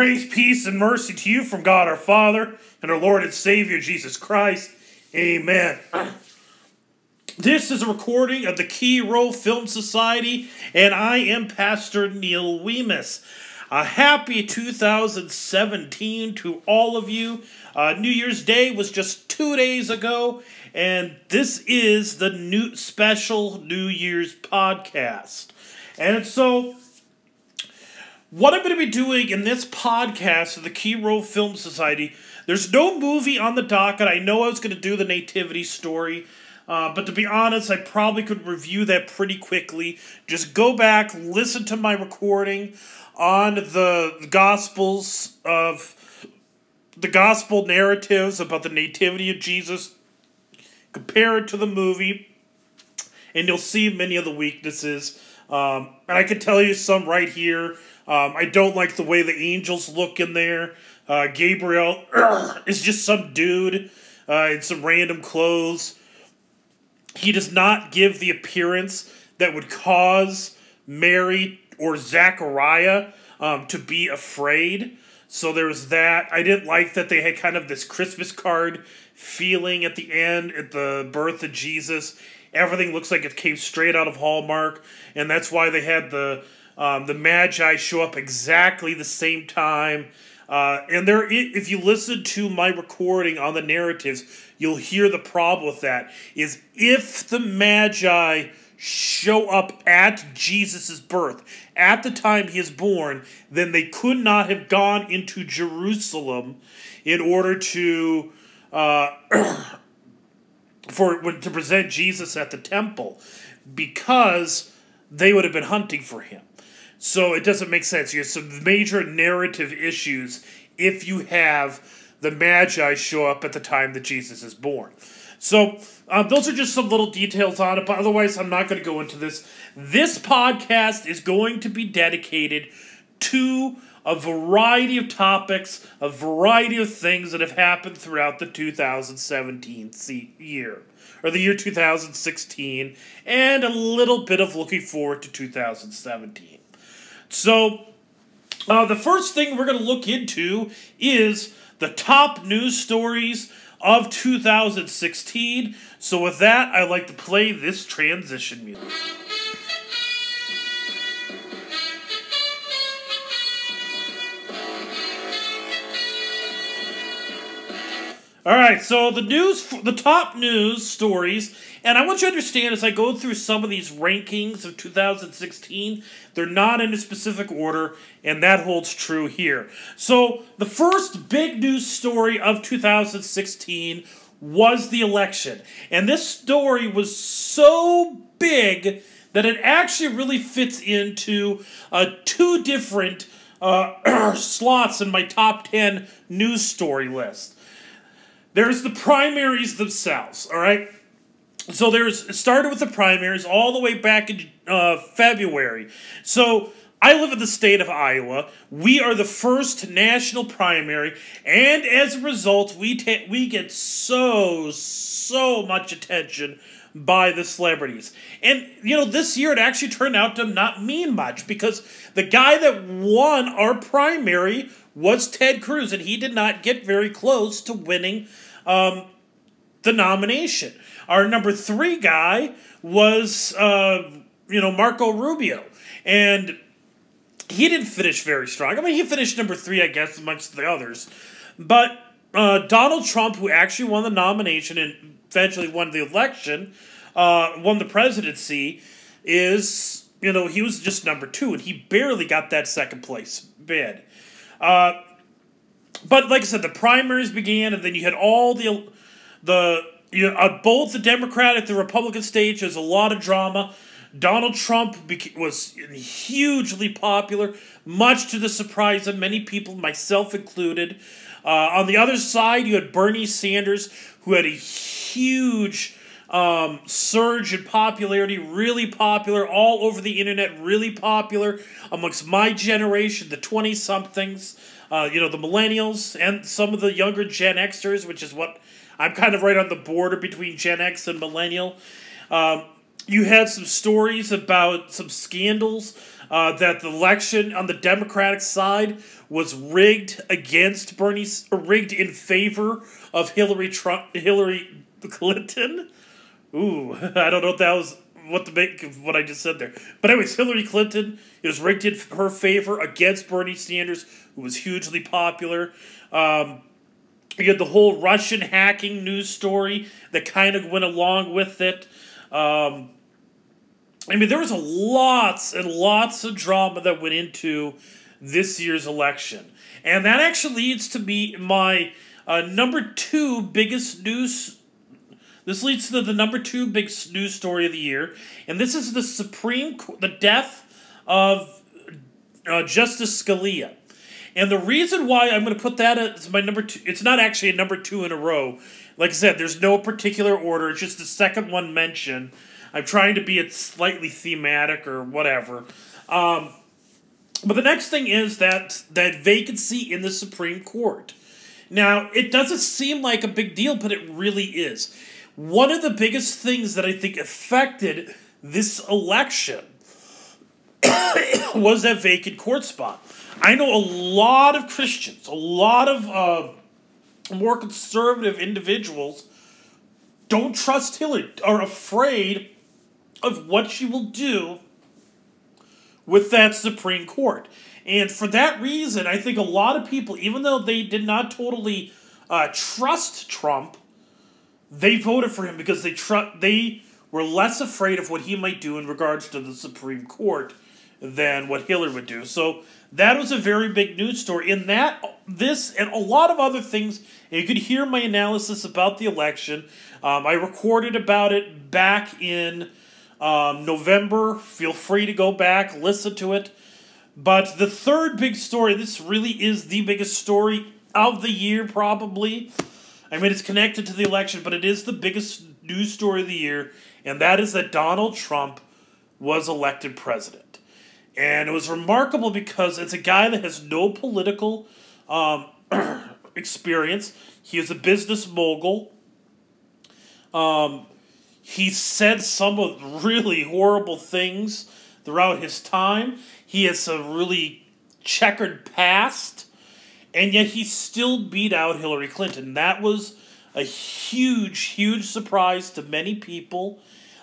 Grace, peace, and mercy to you from God our Father and our Lord and Savior Jesus Christ. Amen. This is a recording of the Chi Rho Film Society, and I am Pastor Neil Weemus. A happy 2017 to all of you. Uh, New Year's Day was just two days ago, and this is the new special New Year's podcast. And so, what I'm going to be doing in this podcast of the Chi Rho Film Society, there's no movie on the docket. I know I was going to do the Nativity story. Uh, but to be honest, I probably could review that pretty quickly. Just go back, listen to my recording on the Gospels of the Gospel narratives about the Nativity of Jesus, compare it to the movie, and you'll see many of the weaknesses. Um, and I can tell you some right here. Um, I don't like the way the angels look in there. Uh, Gabriel is just some dude uh, in some random clothes he does not give the appearance that would cause Mary or Zachariah um, to be afraid. So there was that. I didn't like that they had kind of this Christmas card feeling at the end at the birth of Jesus. Everything looks like it came straight out of Hallmark, and that's why they had the um, the Magi show up exactly the same time. Uh, and there, if you listen to my recording on the narratives, you'll hear the problem with that is if the magi show up at Jesus' birth, at the time he is born, then they could not have gone into Jerusalem in order to uh, for to present Jesus at the temple, because they would have been hunting for him. So it doesn't make sense. You have some major narrative issues if you have the Magi show up at the time that Jesus is born. So, um, those are just some little details on it, but otherwise, I'm not going to go into this. This podcast is going to be dedicated to a variety of topics, a variety of things that have happened throughout the 2017 year, or the year 2016, and a little bit of looking forward to 2017. So, uh, the first thing we're going to look into is the top news stories of 2016. So, with that, I like to play this transition music. All right, so the news, the top news stories, and I want you to understand as I go through some of these rankings of 2016, they're not in a specific order, and that holds true here. So, the first big news story of 2016 was the election. And this story was so big that it actually really fits into uh, two different uh, slots in my top 10 news story list. There's the primaries themselves, all right? So there's it started with the primaries all the way back in uh, February. So I live in the state of Iowa. We are the first national primary, and as a result, we ta- we get so so much attention by the celebrities. And you know, this year it actually turned out to not mean much because the guy that won our primary was Ted Cruz, and he did not get very close to winning um, the nomination. Our number three guy was, uh, you know, Marco Rubio, and he didn't finish very strong. I mean, he finished number three, I guess, amongst the others. But uh, Donald Trump, who actually won the nomination and eventually won the election, uh, won the presidency, is you know he was just number two, and he barely got that second place bid. Uh, but like I said, the primaries began, and then you had all the the you know, on both the Democratic and the Republican stage. There's a lot of drama. Donald Trump was hugely popular, much to the surprise of many people, myself included. Uh, on the other side, you had Bernie Sanders, who had a huge um, surge in popularity, really popular all over the internet, really popular amongst my generation, the 20 somethings uh, you know, the millennials and some of the younger Gen Xers, which is what I'm kind of right on the border between Gen X and millennial. Um, you had some stories about some scandals uh, that the election on the Democratic side was rigged against Bernie, rigged in favor of Hillary Trump, Hillary Clinton. Ooh, I don't know if that was what to make of what I just said there. But anyways, Hillary Clinton was rigged in her favor against Bernie Sanders, who was hugely popular. Um, you had the whole Russian hacking news story that kind of went along with it. Um, I mean, there was lots and lots of drama that went into this year's election, and that actually leads to me my uh, number two biggest news. This leads to the number two big news story of the year, and this is the Supreme, the death of uh, Justice Scalia. And the reason why I'm going to put that as my number two, it's not actually a number two in a row. Like I said, there's no particular order. It's just the second one mentioned. I'm trying to be it slightly thematic or whatever. Um, but the next thing is that that vacancy in the Supreme Court. Now, it doesn't seem like a big deal, but it really is. One of the biggest things that I think affected this election was that vacant court spot. I know a lot of Christians, a lot of uh, more conservative individuals don't trust Hillary, are afraid of what she will do with that Supreme Court. And for that reason, I think a lot of people, even though they did not totally uh, trust Trump, they voted for him because they tr- they were less afraid of what he might do in regards to the Supreme Court than what Hillary would do. So that was a very big news story. In that, this and a lot of other things, you could hear my analysis about the election. Um, I recorded about it back in um, November. Feel free to go back, listen to it. But the third big story, this really is the biggest story of the year, probably. I mean, it's connected to the election, but it is the biggest news story of the year, and that is that Donald Trump was elected president. And it was remarkable because it's a guy that has no political um, experience. He is a business mogul. Um, he said some of really horrible things throughout his time. He has a really checkered past, and yet he still beat out Hillary Clinton. That was a huge, huge surprise to many people.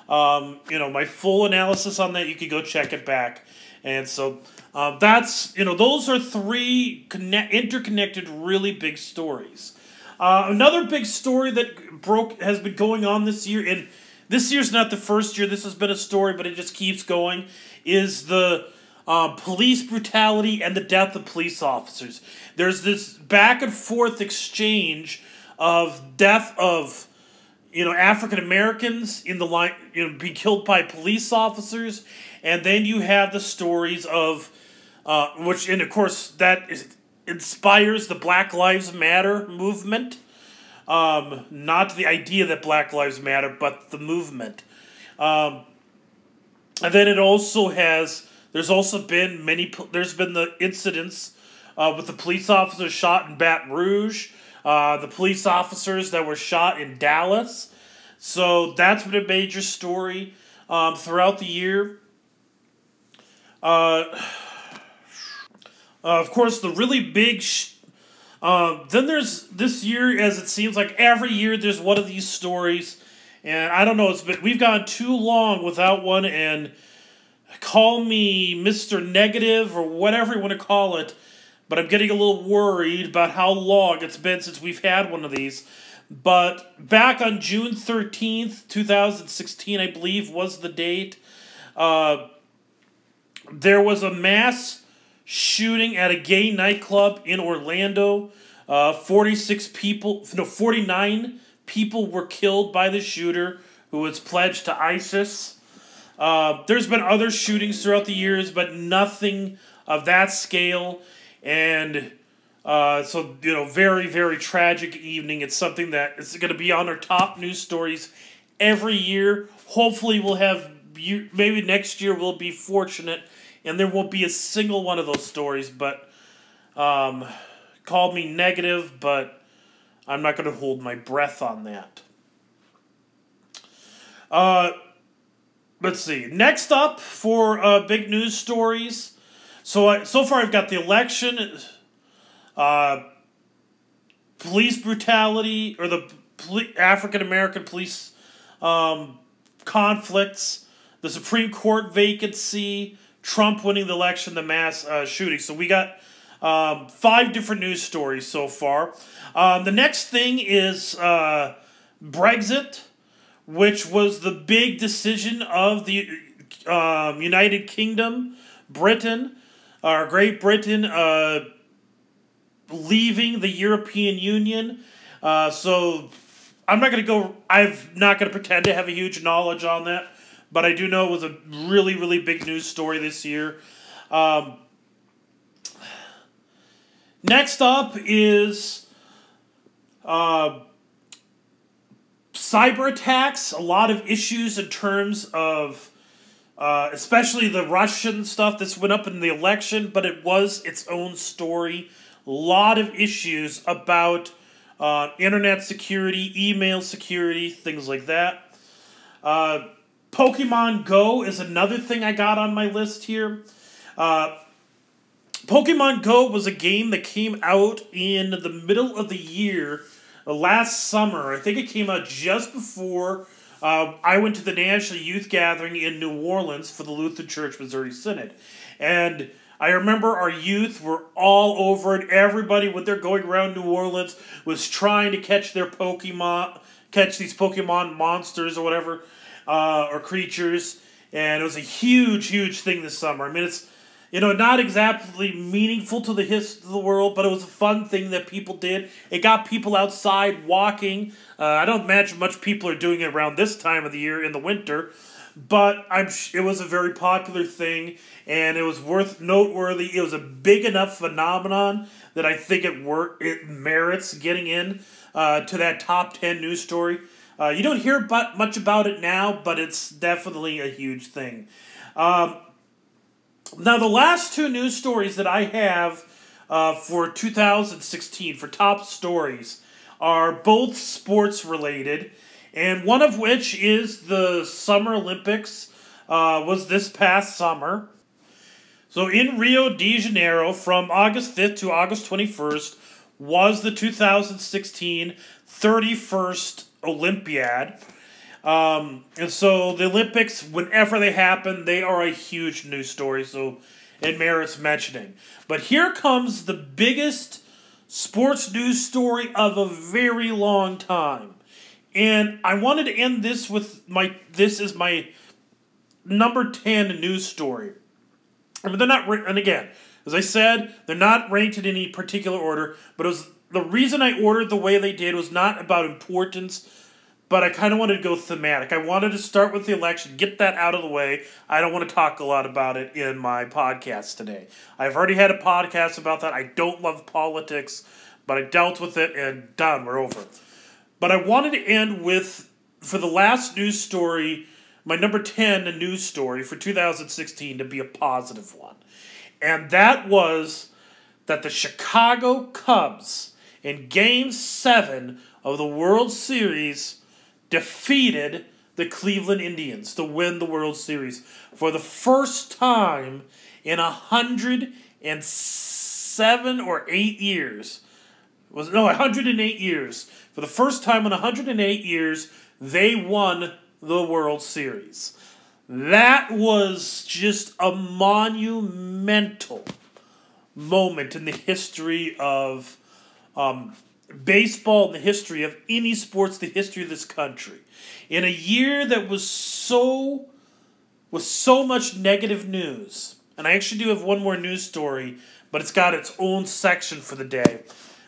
Um, you know, my full analysis on that, you could go check it back. And so um, that's, you know, those are three connect, interconnected, really big stories. Uh, another big story that broke has been going on this year, and this year's not the first year this has been a story, but it just keeps going, is the uh, police brutality and the death of police officers. There's this back and forth exchange of death of you know African Americans in the line you know be killed by police officers, and then you have the stories of uh, which and of course that is, inspires the Black Lives Matter movement um, not the idea that Black Lives Matter, but the movement. Um, and then it also has. There's also been many. There's been the incidents uh, with the police officers shot in Baton Rouge, uh, the police officers that were shot in Dallas. So that's been a major story um, throughout the year. Uh, uh of course, the really big sh- uh, then there's this year, as it seems like every year there's one of these stories, and I don't know. It's been we've gone too long without one, and call me Mister Negative or whatever you want to call it, but I'm getting a little worried about how long it's been since we've had one of these. But back on June thirteenth, two thousand sixteen, I believe was the date. Uh, there was a mass shooting at a gay nightclub in Orlando. Uh, 46 people, no, 49 people were killed by the shooter who was pledged to ISIS. Uh, there's been other shootings throughout the years, but nothing of that scale. And uh, so, you know, very, very tragic evening. It's something that is going to be on our top news stories every year. Hopefully, we'll have, maybe next year we'll be fortunate and there won't be a single one of those stories. But um, called me negative, but I'm not going to hold my breath on that. Uh, let's see. Next up for uh, big news stories. So I, so far I've got the election, uh, police brutality, or the poli- African American police um, conflicts, the Supreme Court vacancy, Trump winning the election, the mass uh, shooting. So we got um, five different news stories so far. Um, the next thing is uh, Brexit, which was the big decision of the um, United Kingdom, Britain, or Great Britain, uh, leaving the European Union. Uh, so I'm not going to go, I'm not going to pretend to have a huge knowledge on that, but I do know it was a really, really big news story this year. Um, next up is uh, cyber attacks, a lot of issues in terms of. Uh, especially the Russian stuff that's went up in the election, but it was its own story. A lot of issues about uh, internet security, email security, things like that. Uh, Pokemon Go is another thing I got on my list here. Uh, Pokemon Go was a game that came out in the middle of the year, last summer. I think it came out just before uh, I went to the National Youth Gathering in New Orleans for the Lutheran Church Missouri Synod. And I remember our youth were all over it. Everybody, when they're going around New Orleans, was trying to catch their Pokemon, catch these Pokemon monsters or whatever, uh, or creatures. And it was a huge, huge thing this summer. I mean, it's you know not exactly meaningful to the history of the world, but it was a fun thing that people did. It got people outside walking. Uh, I don't imagine much people are doing it around this time of the year in the winter but I'm it was a very popular thing and it was worth noteworthy. It was a big enough phenomenon that I think it wor- it merits getting in uh, to that top ten news story. Uh, you don't hear but much about it now, but it's definitely a huge thing. Um, now, the last two news stories that I have uh, for 2016 for top stories are both sports related and one of which is the Summer Olympics uh, was this past summer. So in Rio de Janeiro, from August 5th to August 21st, was the 2016 31st Olympiad. Um, and so the Olympics, whenever they happen, they are a huge news story, so it merits mentioning. But here comes the biggest sports news story of a very long time. And I wanted to end this with my this is my number 10 news story. I mean, they're not, and again, as I said, they're not ranked in any particular order, but it was the reason I ordered the way they did was not about importance, but I kind of wanted to go thematic. I wanted to start with the election, get that out of the way. I don't want to talk a lot about it in my podcast today. I've already had a podcast about that. I don't love politics, but I dealt with it and done. We're over. But I wanted to end with, for the last news story, my number 10 news story for 2016 to be a positive one. And that was that the Chicago Cubs in Game 7 of the World Series defeated the Cleveland Indians to win the World Series for the first time in a hundred and seven or eight years. Was no, 108 years for the first time in 108 years, they won the World Series. That was just a monumental moment in the history of um, baseball, in the history of any sports, the history of this country. In a year that was so was so much negative news, and I actually do have one more news story, but it's got its own section for the day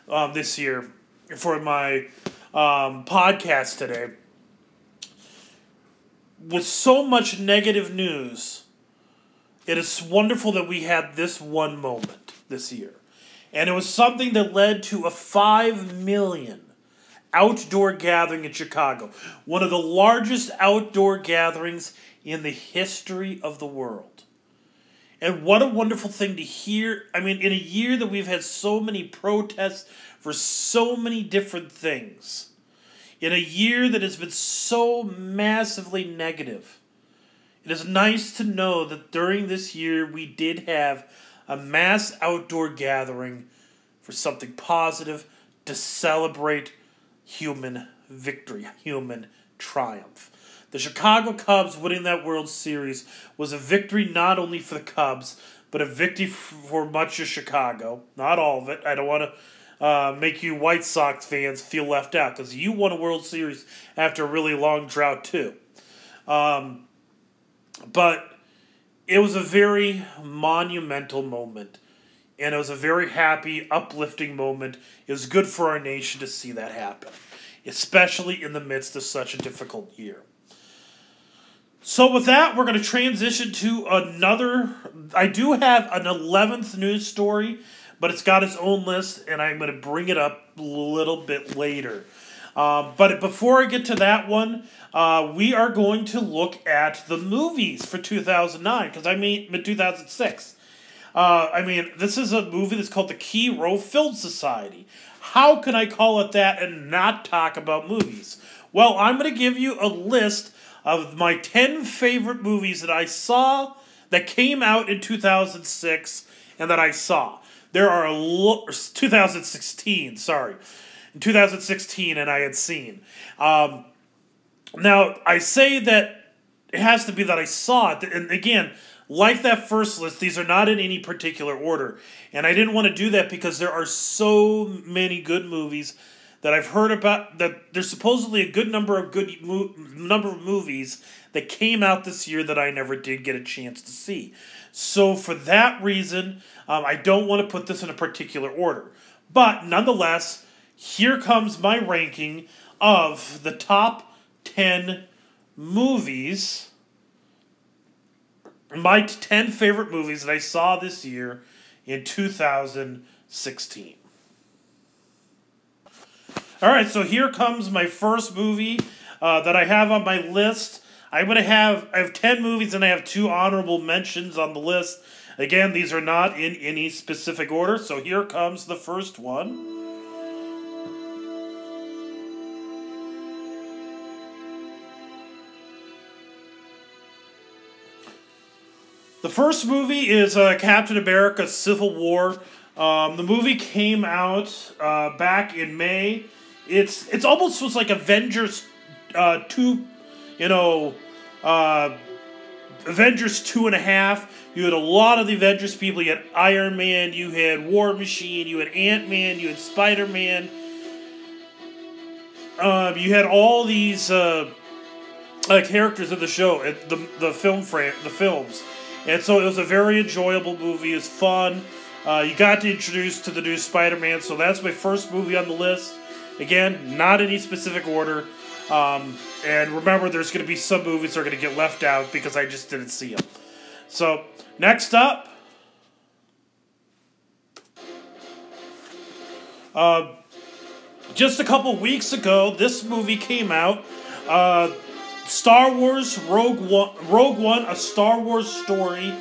um, this year for my um, podcast today with so much negative news. It is wonderful that we had this one moment this year. And it was something that led to a 5 million outdoor gathering in Chicago, one of the largest outdoor gatherings in the history of the world. And what a wonderful thing to hear. I mean, in a year that we've had so many protests, for so many different things in a year that has been so massively negative. it is nice to know that during this year we did have a mass outdoor gathering for something positive to celebrate human victory, human triumph. The Chicago Cubs winning that World Series was a victory not only for the Cubs, but a victory for much of Chicago. Not all of it. I don't want to uh, make you White Sox fans feel left out because you won a World Series after a really long drought, too. Um, but it was a very monumental moment. And it was a very happy, uplifting moment. It was good for our nation to see that happen, especially in the midst of such a difficult year. So, with that, we're going to transition to another. I do have an 11th news story, but it's got its own list, and I'm going to bring it up a little bit later. Um, but before I get to that one, uh, we are going to look at the movies for 2009, because I mean, 2006. Uh, I mean, this is a movie that's called the Chi Rho Film Society. How can I call it that and not talk about movies? Well, I'm going to give you a list of my 10 favorite movies that I saw that came out in 2006 and that I saw. There are a lo- 2016, sorry. In 2016 and I had seen. Um, now, I say that it has to be that I saw it. And again, like that first list, these are not in any particular order. And I didn't want to do that because there are so many good movies that I've heard about that there's supposedly a good number of good mo- number of movies that came out this year that I never did get a chance to see. So for that reason, um, I don't want to put this in a particular order. But nonetheless, here comes my ranking of the top 10 movies my 10 favorite movies that I saw this year in 2016. All right, so here comes my first movie uh, that I have on my list. I'm gonna have I have ten movies and I have two honorable mentions on the list. Again, these are not in any specific order. So here comes the first one. The first movie is uh, Captain America: Civil War. Um, the movie came out uh, back in May it's it's almost was like Avengers uh, two, you know, uh, Avengers two and a half. You had a lot of the Avengers people. You had Iron Man, you had War Machine, you had Ant Man, you had Spider Man. Um, you had all these uh, uh, characters in the show, the the film frame, the films, and so it was a very enjoyable movie. It's fun. Uh, you got to introduce to the new Spider Man, so that's my first movie on the list. Again, not any specific order. Um, and remember, there's going to be some movies that are going to get left out because I just didn't see them. So, next up. Uh, just a couple weeks ago, this movie came out. Uh, Star Wars Rogue One, Rogue One, a Star Wars story.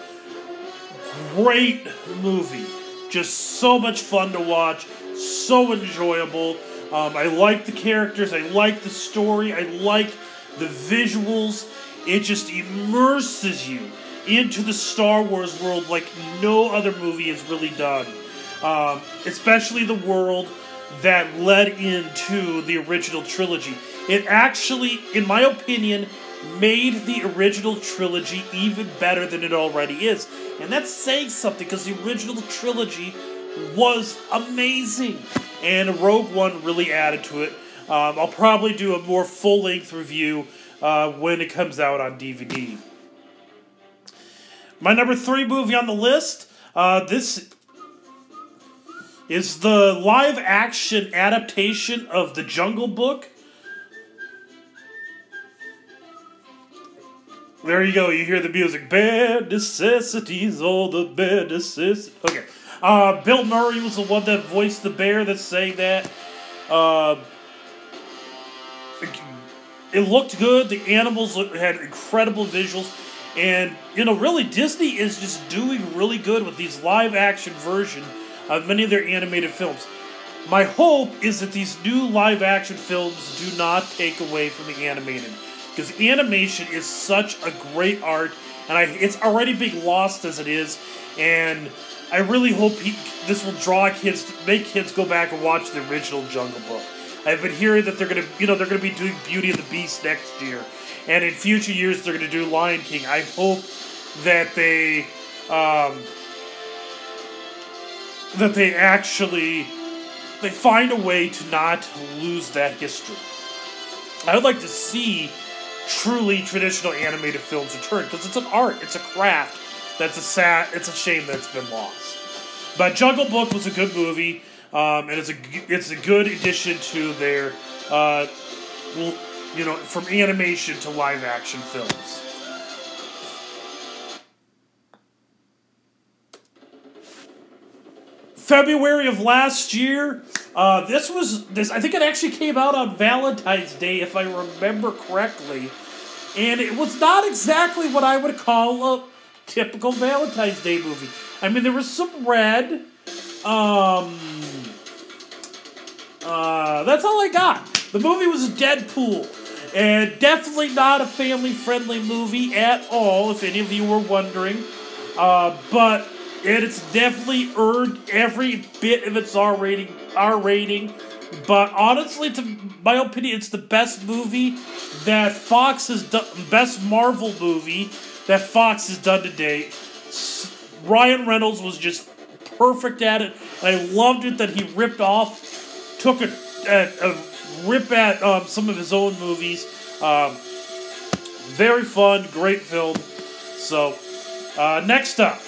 Great movie. Just so much fun to watch. So enjoyable. Um, I like the characters. I like the story. I like the visuals. It just immerses you into the Star Wars world like no other movie has really done. Um, especially the world that led into the original trilogy. It actually, in my opinion, made the original trilogy even better than it already is. And that's saying something because the original trilogy was amazing and Rogue One really added to it. Um, I'll probably do a more full length review uh, when it comes out on DVD. My number three movie on the list. Uh, this is the live action adaptation of The Jungle Book. There you go. You hear the music. Bare necessities, all the bare necessities. Okay. Uh, Bill Murray was the one that voiced the bear that saying that. Uh, it looked good. The animals had incredible visuals. And, you know, really, Disney is just doing really good with these live action version of many of their animated films. My hope is that these new live action films do not take away from the animated. Because animation is such a great art and I it's already being lost as it is, and I really hope he, this will draw kids, make kids go back and watch the original Jungle Book. I've been hearing that they're gonna, you know, they're gonna be doing Beauty and the Beast next year, and in future years they're gonna do Lion King. I hope that they, um, that they actually, they find a way to not lose that history. I would like to see truly traditional animated films return because it's an art, it's a craft. That's a sad, it's a shame that it's been lost. But Jungle Book was a good movie. Um, and it's a it's a good addition to their, uh, you know, from animation to live action films. February of last year, uh, this was this. I think it actually came out on Valentine's Day, if I remember correctly, and it was not exactly what I would call a typical Valentine's Day movie. I mean, there was some red. Um, uh, that's all I got. The movie was Deadpool. And definitely not a family friendly movie at all, if any of you were wondering. Uh, but and it's definitely earned every bit of its R rating. R rating. But honestly, to my opinion, it's the best movie that Fox has done. Best Marvel movie that Fox has done to date. Ryan Reynolds was just perfect at it. I loved it that he ripped off took a, a, a rip at um, some of his own movies. Um, very fun, great film. So, uh, next up.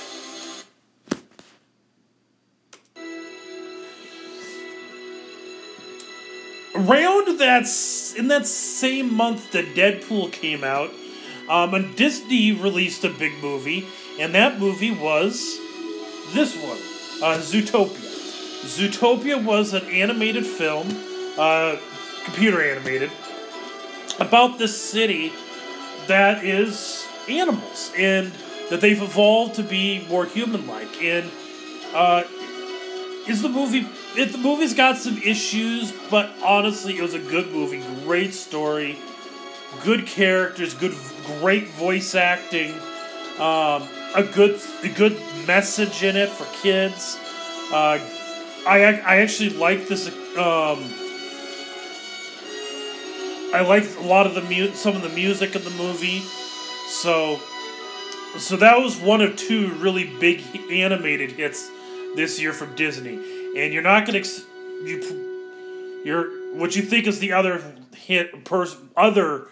Around that, in that same month that Deadpool came out, um, and Disney released a big movie, and that movie was this one, uh, Zootopia. Zootopia was an animated film, uh, computer animated, about this city that is animals and that they've evolved to be more human-like. And uh, is the movie? It, the movie's got some issues, but honestly, it was a good movie. Great story, good characters, good, great voice acting, um, a good, a good message in it for kids. Uh, I I actually like this. Um, I like a lot of the mu- some of the music of the movie, so so that was one of two really big animated hits this year from Disney. And you're not gonna ex- you you're what you think is the other hit person other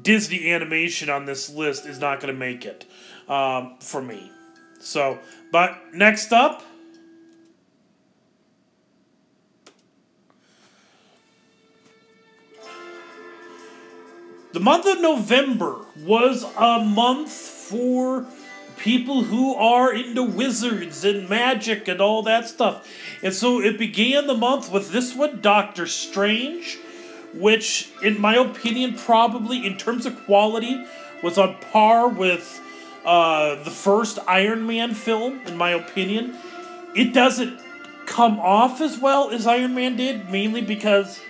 Disney animation on this list is not gonna make it um, for me. So, but next up. The month of November was a month for people who are into wizards and magic and all that stuff. And so it began the month with this one, Doctor Strange, which, in my opinion, probably in terms of quality, was on par with uh, the first Iron Man film, in my opinion. It doesn't come off as well as Iron Man did, mainly because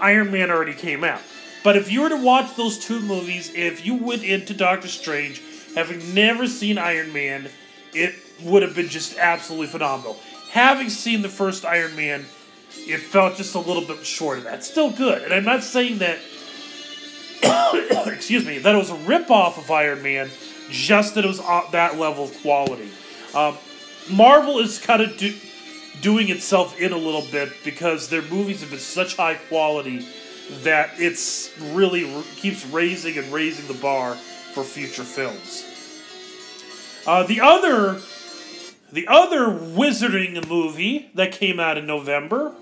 Iron Man already came out. But if you were to watch those two movies, if you went into Doctor Strange having never seen Iron Man, it would have been just absolutely phenomenal. Having seen the first Iron Man, it felt just a little bit short of that. Still good, and I'm not saying that. excuse me, that it was a ripoff of Iron Man, just that it was on that level of quality. Um, Marvel is kind of do, doing itself in a little bit because their movies have been such high quality that it's really keeps raising and raising the bar for future films. Uh, the other, the other Wizarding movie that came out in November.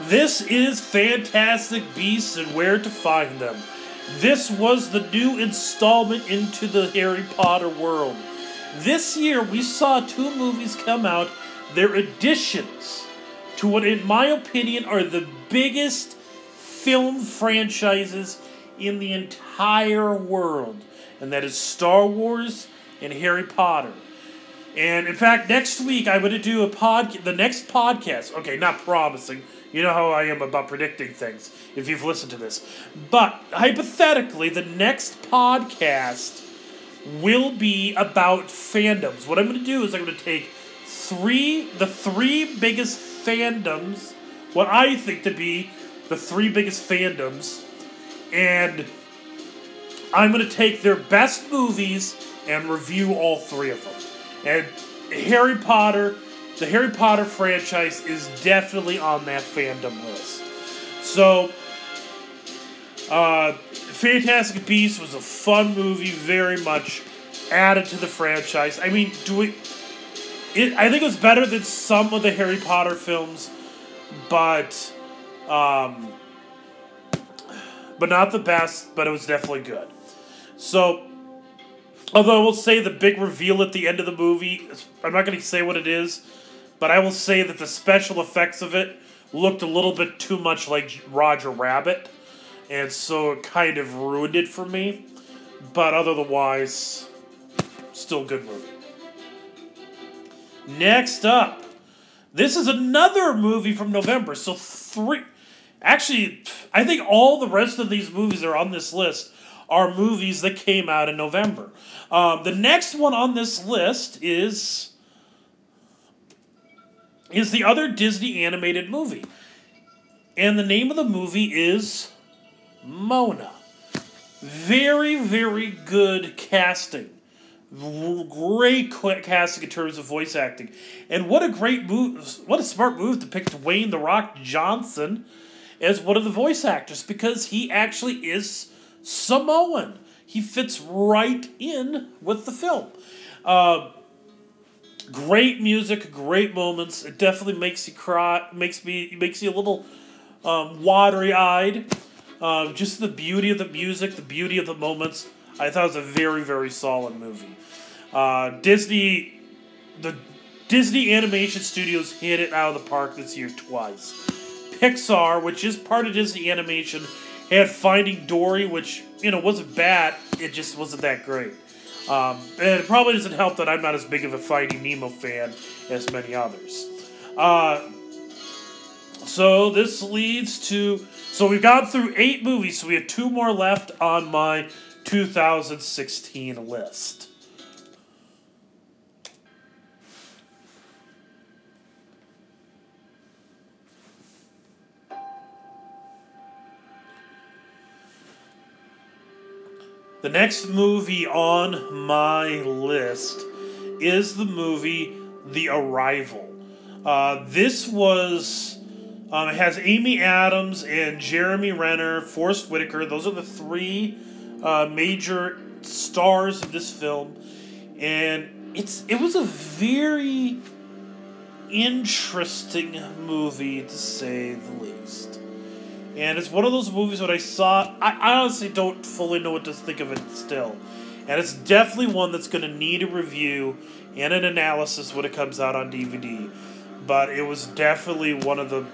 This is Fantastic Beasts and Where to Find Them. This was the new installment into the Harry Potter world. This year, we saw two movies come out. They're additions to what, in my opinion, are the biggest film franchises in the entire world, and that is Star Wars and Harry Potter. And in fact, next week I'm going to do a pod. The next podcast. Okay, not promising. You know how I am about predicting things. If you've listened to this, but hypothetically, the next podcast will be about fandoms. What I'm going to do is I'm going to take three, the three biggest fandoms, what I think to be the three biggest fandoms, and I'm going to take their best movies and review all three of them. And Harry Potter, the Harry Potter franchise is definitely on that fandom list. So, uh, Fantastic Beasts was a fun movie, very much added to the franchise. I mean, do we? It, I think it was better than some of the Harry Potter films, but, um, but not the best. But it was definitely good. So, although I will say the big reveal at the end of the movie, I'm not going to say what it is, but I will say that the special effects of it looked a little bit too much like Roger Rabbit and so it kind of ruined it for me. But otherwise, still good movie. Next up, this is another movie from November. So three, actually, I think all the rest of these movies are on this list are movies that came out in November. Um, the next one on this list is is the other Disney animated movie, and the name of the movie is Moana. Very, very good casting. Great casting in terms of voice acting. And what a great move, what a smart move to pick Dwayne The Rock Johnson as one of the voice actors because he actually is Samoan. He fits right in with the film. Uh, great music, great moments. It definitely makes you cry, makes me makes you a little um, watery eyed. Um, just the beauty of the music, the beauty of the moments. I thought it was a very, very solid movie. Uh, Disney, the Disney Animation Studios hit it out of the park this year twice. Pixar, which is part of Disney Animation, had Finding Dory, which you know wasn't bad. It just wasn't that great. Um, and it probably doesn't help that I'm not as big of a Finding Nemo fan as many others. Uh, so this leads to so we've gone through eight movies, so we have two more left on my 2016 list. The next movie on my list is the movie The Arrival. Uh, this was um, it has Amy Adams and Jeremy Renner, Forest Whitaker. Those are the three uh, major stars of this film, and it's it was a very interesting movie to say the least. And it's one of those movies that I saw, I, honestly don't fully know what to think of it still. And it's definitely one that's going to need a review and an analysis when it comes out on DVD. But it was definitely one of the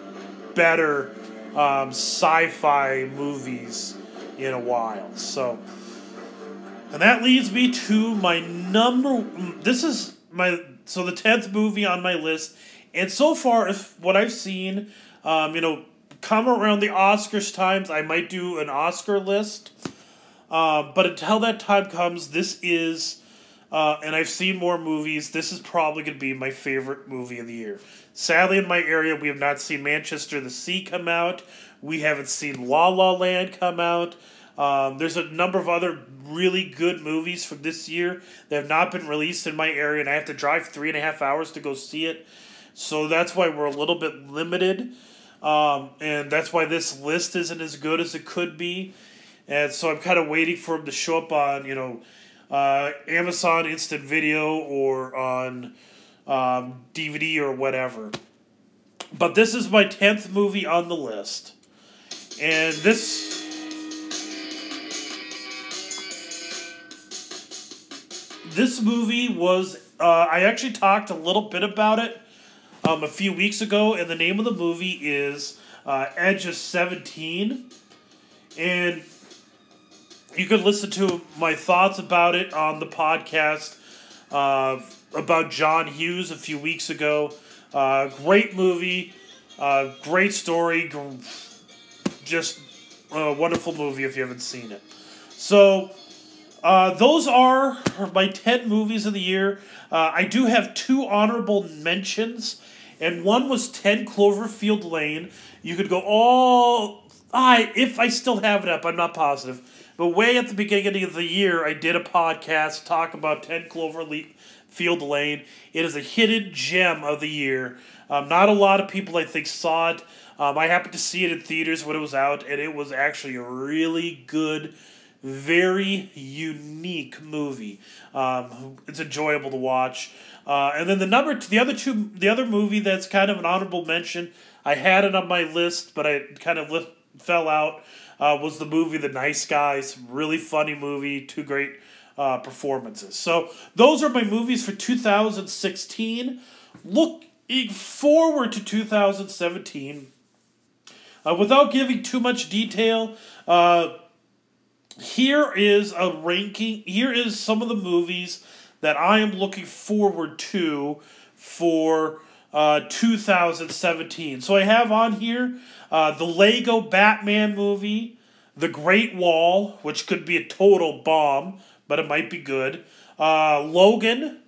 better um, sci-fi movies in a while. So, and that leads me to my number. This is my so the tenth movie on my list, and so far, if what I've seen, um, you know, come around the Oscars times, I might do an Oscar list. Uh, but until that time comes, this is. Uh, and I've seen more movies. This is probably going to be my favorite movie of the year. Sadly, in my area, we have not seen Manchester the Sea come out. We haven't seen La La Land come out. Um, there's a number of other really good movies from this year that have not been released in my area, and I have to drive three and a half hours to go see it. So that's why we're a little bit limited. Um, and that's why this list isn't as good as it could be. And so I'm kind of waiting for them to show up on, you know, uh, Amazon Instant Video or on um, DVD or whatever. But this is my 10th movie on the list. And this. This movie was. Uh, I actually talked a little bit about it um, a few weeks ago, and the name of the movie is uh, Edge of 17. And you can listen to my thoughts about it on the podcast. Uh, about John Hughes a few weeks ago. Uh, great movie, uh, great story, gr- just a wonderful movie if you haven't seen it. So, uh, those are my 10 movies of the year. Uh, I do have two honorable mentions, and one was 10 Cloverfield Lane. You could go all. I if I still have it up, I'm not positive. But way at the beginning of the year, I did a podcast talk about 10 Cloverfield Lane. It is a hidden gem of the year. Um, not a lot of people, I think, saw it. Um, I happened to see it in theaters when it was out, and it was actually a really good very unique movie. Um, it's enjoyable to watch. Uh, and then the number, t- the other two, the other movie that's kind of an honorable mention. I had it on my list, but I kind of li- fell out. Uh, was the movie The Nice Guys? Really funny movie. Two great uh, performances. So those are my movies for 2016. Looking forward to 2017. Uh, without giving too much detail, uh, here is a ranking. Here is some of the movies that I am looking forward to for uh, 2017. So I have on here uh, the Lego Batman movie, The Great Wall, which could be a total bomb, but it might be good. Uh, Logan,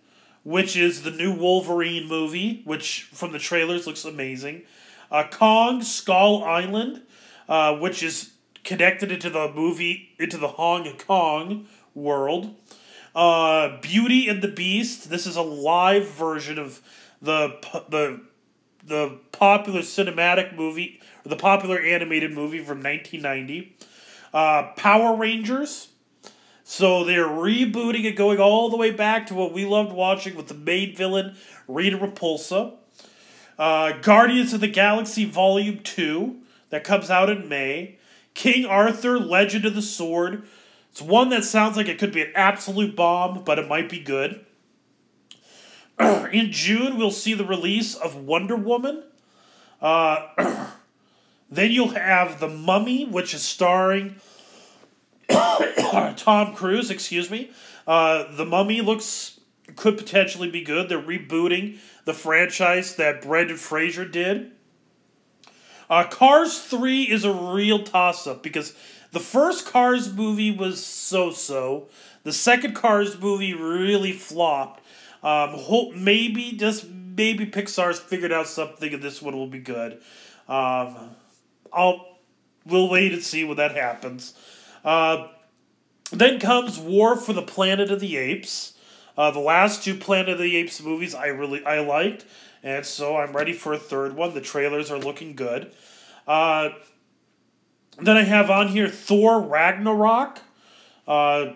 which is the new Wolverine movie, which from the trailers looks amazing. Uh, Kong Skull Island, uh, which is connected into the movie into the Hong Kong world. Uh, Beauty and the Beast. This is a live version of the the the popular cinematic movie, the popular animated movie from nineteen ninety. Uh, Power Rangers. So they're rebooting it, going all the way back to what we loved watching with the main villain Rita Repulsa. Uh, Guardians of the Galaxy Volume Two that comes out in May. King Arthur, Legend of the Sword. It's one that sounds like it could be an absolute bomb, but it might be good. In June, we'll see the release of Wonder Woman. Uh, then you'll have The Mummy, which is starring Tom Cruise, excuse me. Uh, the Mummy looks could potentially be good. They're rebooting the franchise that Brendan Fraser did. Uh, Cars 3 is a real toss up because the first Cars movie was so so. The second Cars movie really flopped. Um, hope maybe, just maybe Pixar's figured out something and this one will be good. Um, I'll we'll wait and see when that happens. Uh, then comes War for the Planet of the Apes. Uh, the last two Planet of the Apes movies I really I liked, and so I'm ready for a third one. The trailers are looking good. Uh, then I have on here Thor Ragnarok, uh,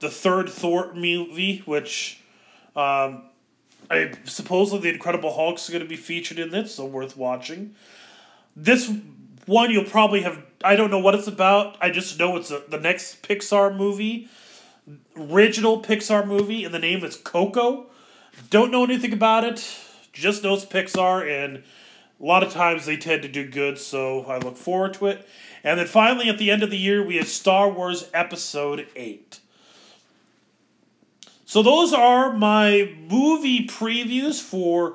the third Thor movie, which um, I supposedly the Incredible Hulk's going to be featured in this, so worth watching. This one you'll probably have. I don't know what it's about. I just know it's a, the next Pixar movie, original Pixar movie, and the name is Coco. Don't know anything about it. Just know it's Pixar, and a lot of times they tend to do good, so I look forward to it. And then finally, at the end of the year, we had Star Wars Episode 8. So those are my movie previews for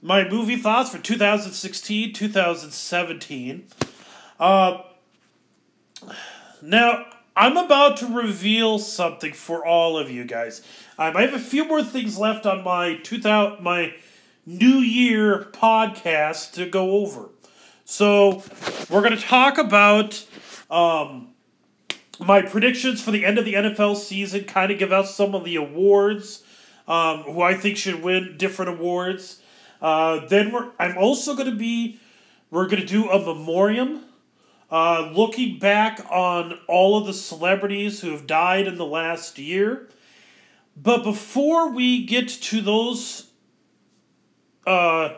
my movie thoughts for 2016 2017. Uh, now, I'm about to reveal something for all of you guys. Um, I have a few more things left on my 2000, my New Year podcast to go over. So, we're going to talk about um, my predictions for the end of the NFL season, kind of give out some of the awards, um, who I think should win different awards. Uh, then we're I'm also going to be we're going to do a memoriam, uh, looking back on all of the celebrities who have died in the last year. But before we get to those uh,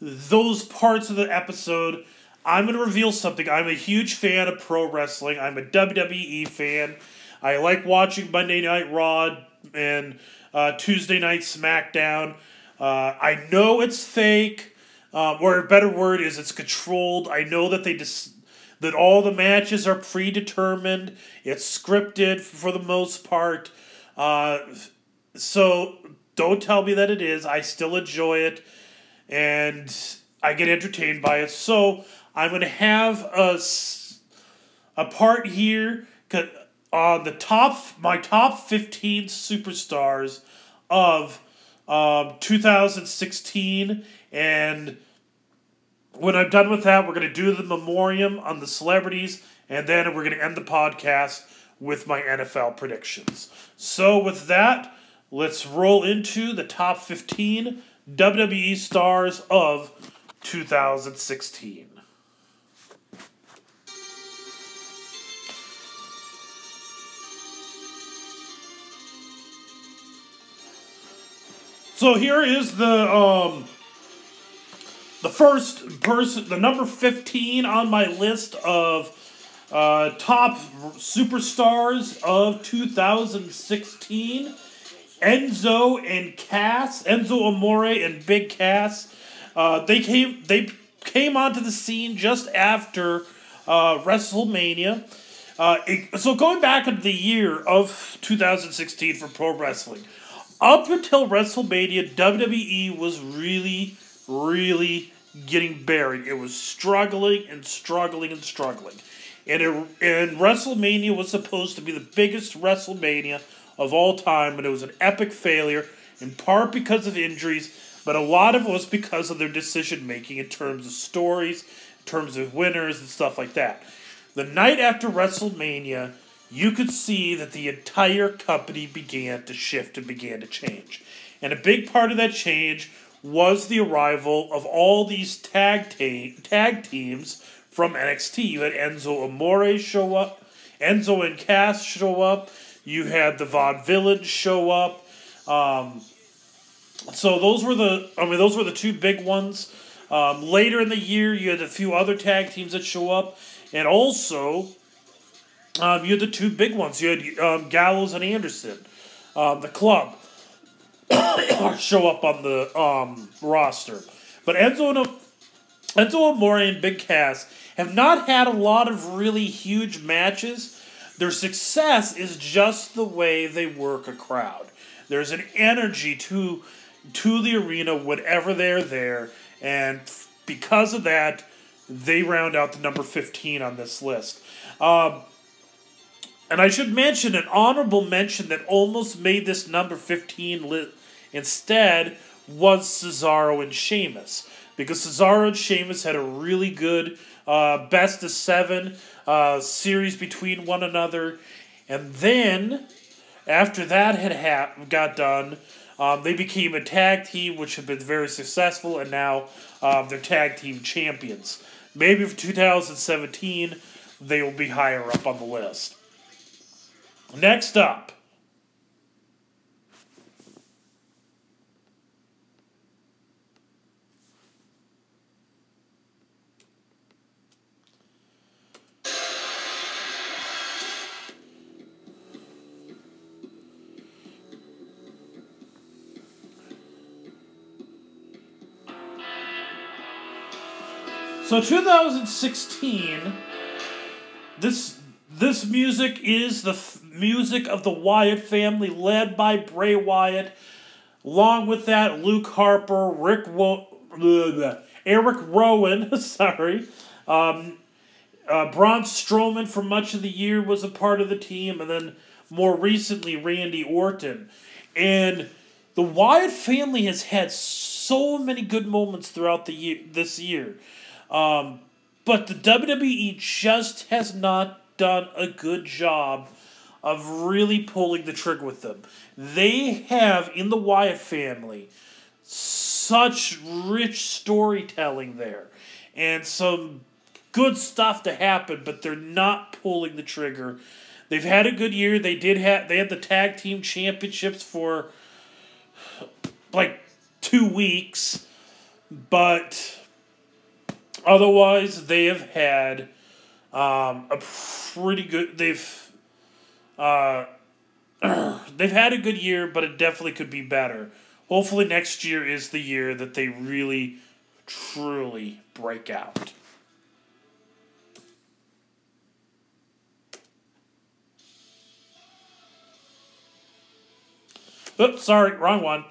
those parts of the episode, I'm going to reveal something. I'm a huge fan of pro wrestling. I'm a WWE fan. I like watching Monday Night Raw and uh, Tuesday Night SmackDown. Uh, I know it's fake, um, or a better word is it's controlled. I know that they dis- that all the matches are predetermined. It's scripted for the most part. Uh, so Don't tell me that it is. I still enjoy it, and I get entertained by it. So I'm going to have a, a part here on the top my top 15 superstars of um, 2016 and when I'm done with that, we're going to do the memoriam on the celebrities, and then we're going to end the podcast with my NFL predictions. So, with that, let's roll into the top 15 WWE stars of 2016. So here is the um the first person, the number 15 on my list of uh, top superstars of 2016 Enzo and Cass, Enzo Amore and Big Cass. Uh, they came they came onto the scene just after uh, WrestleMania. Uh, it, so going back into the year of 2016 for pro wrestling, up until WrestleMania, WWE was really really getting buried. It was struggling and struggling and struggling. And, it, and WrestleMania was supposed to be the biggest WrestleMania of all time, but it was an epic failure, in part because of injuries, but a lot of it was because of their decision making in terms of stories, in terms of winners, and stuff like that. The night after WrestleMania, you could see that the entire company began to shift and began to change. And a big part of that change was the arrival of all these tag ta- tag teams from NXT. You had Enzo Amore show up, Enzo and Cass show up. You had the Vaudevillains show up. Um, so those were the I mean those were the two big ones. Um, later in the year, you had a few other tag teams that show up, and also um, you had the two big ones. You had um, Gallows and Anderson, um, the club. show up on the um, roster. But Enzo and Enzo Amore and Big Cass have not had a lot of really huge matches. Their success is just the way they work a crowd. There's an energy to to the arena whenever they're there, and because of that, they round out the number 15 on this list. Um, and I should mention an honorable mention that almost made this number 15 list Instead, was Cesaro and Sheamus. Because Cesaro and Sheamus had a really good uh, best of seven uh, series between one another. And then, after that had ha- got done, um, they became a tag team, which had been very successful, and now um, they're tag team champions. Maybe for 2017, they will be higher up on the list. Next up, So 2016, this this music is the f- music of the Wyatt family, led by Bray Wyatt. Along with that, Luke Harper, Rick Wo- Eric Rowan, sorry, um, uh, Braun Strowman for much of the year was a part of the team, and then more recently Randy Orton. And the Wyatt family has had so many good moments throughout the year this year. Um, but the WWE just has not done a good job of really pulling the trigger with them. They have in the Wyatt family such rich storytelling there and some good stuff to happen, but they're not pulling the trigger. They've had a good year. They did have they had the tag team championships for like two weeks, but Otherwise, they have had um, a pretty good. They've uh, they've had a good year, but it definitely could be better. Hopefully, next year is the year that they really, truly break out. Oops, sorry, wrong one.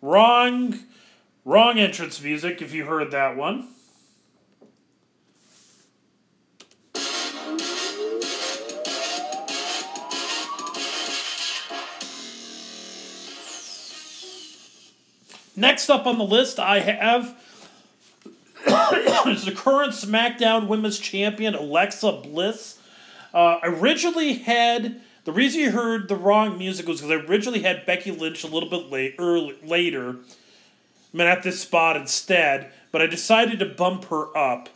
Wrong, wrong entrance music. If you heard that one. Next up on the list, I have is the current SmackDown Women's Champion Alexa Bliss. Uh, originally had the reason you heard the wrong music was because I originally had Becky Lynch a little bit late, early, later, Mean, at this spot instead, but I decided to bump her up.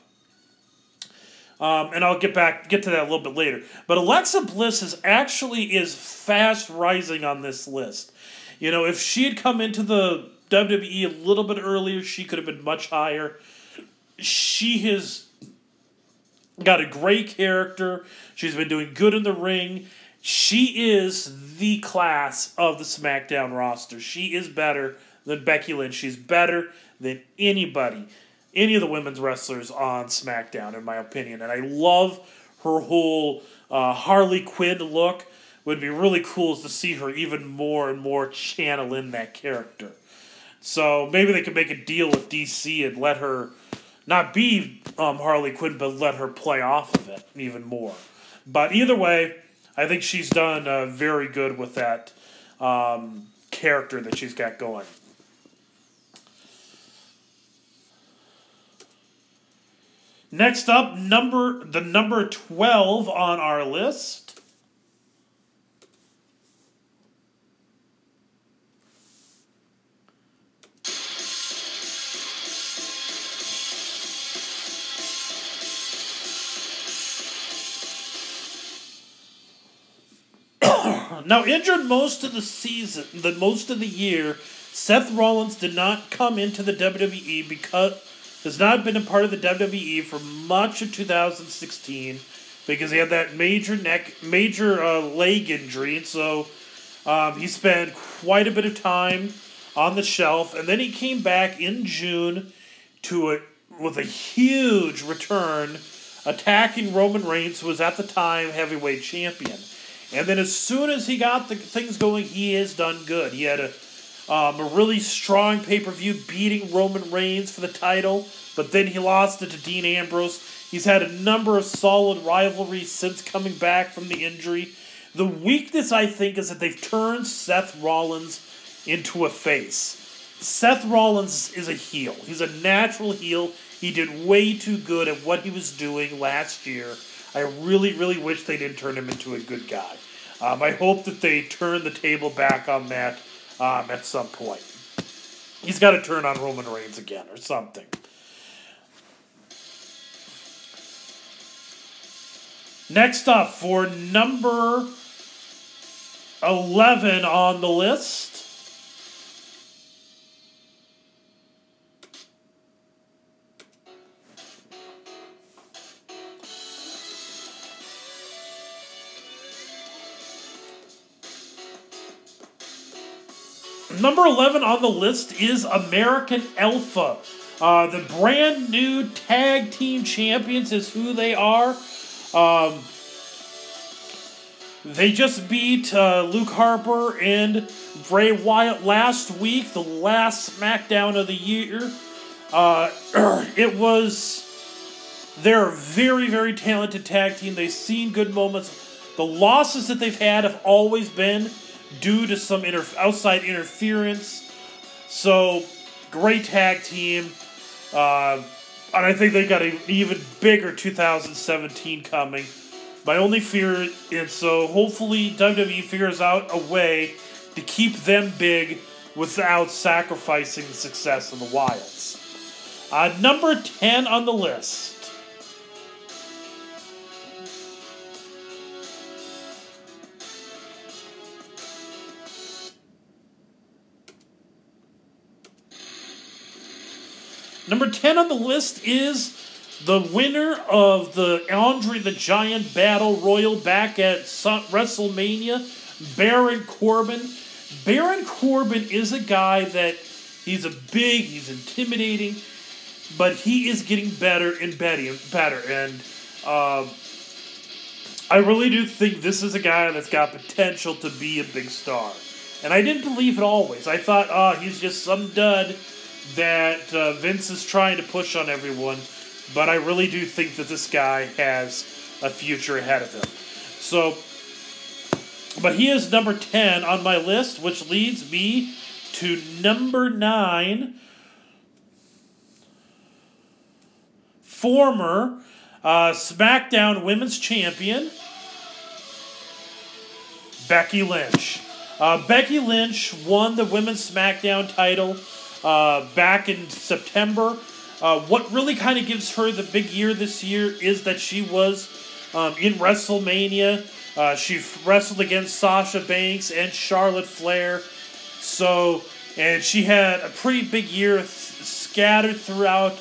Um, and I'll get back get to that a little bit later. But Alexa Bliss is actually is fast rising on this list. You know, if she had come into the WWE a little bit earlier, she could have been much higher. She has got a great character. She's been doing good in the ring. She is the class of the SmackDown roster. She is better than Becky Lynch. She's better than anybody, any of the women's wrestlers on SmackDown, in my opinion. And I love her whole uh, Harley Quinn look. Would be really cool to see her even more and more channel in that character. So maybe they could make a deal with DC and let her not be um, Harley Quinn, but let her play off of it even more. But either way, I think she's done uh, very good with that um, character that she's got going. Next up, number the number twelve on our list. Now, injured most of the season, the most of the year, Seth Rollins did not come into the WWE because has not been a part of the WWE for much of 2016 because he had that major neck, major uh, leg injury, so um, he spent quite a bit of time on the shelf, and then he came back in June to a with a huge return, attacking Roman Reigns, who was at the time heavyweight champion. And then as soon as he got the things going, he has done good. He had a um, a really strong pay per view beating Roman Reigns for the title, but then he lost it to Dean Ambrose. He's had a number of solid rivalries since coming back from the injury. The weakness, I think, is that they've turned Seth Rollins into a face. Seth Rollins is a heel. He's a natural heel. He did way too good at what he was doing last year I really, really wish they didn't turn him into a good guy. Um, I hope that they turn the table back on that um, at some point. He's got to turn on Roman Reigns again or something. Next up, for number 11 on the list, Number 11 on the list is American Alpha. Uh, the brand new tag team champions is who they are. Um, they just beat uh, Luke Harper and Bray Wyatt last week, the last SmackDown of the year. Uh, it was. They're a very, very talented tag team. They've seen good moments. The losses that they've had have always been due to some inter- outside interference. So, great tag team. Uh, and I think they got an even bigger 2017 coming. My only fear is so hopefully WWE figures out a way to keep them big without sacrificing the success of the Wyatts. Uh, number 10 on the list. Number 10 on the list is the winner of the Andre the Giant Battle Royal back at WrestleMania, Baron Corbin. Baron Corbin is a guy that he's a big, he's intimidating, but he is getting better and better. And uh, I really do think this is a guy that's got potential to be a big star. And I didn't believe it always. I thought, oh, he's just some dud that uh, Vince is trying to push on everyone. But I really do think that this guy has a future ahead of him. So, but he is number 10 on my list, which leads me to number 9. Former uh, SmackDown Women's Champion, Becky Lynch. Uh, Becky Lynch won the Women's SmackDown title uh, back in September. Uh, what really kind of gives her the big year this year is that she was um, in WrestleMania. Uh, she wrestled against Sasha Banks and Charlotte Flair. So, and she had a pretty big year th- scattered throughout.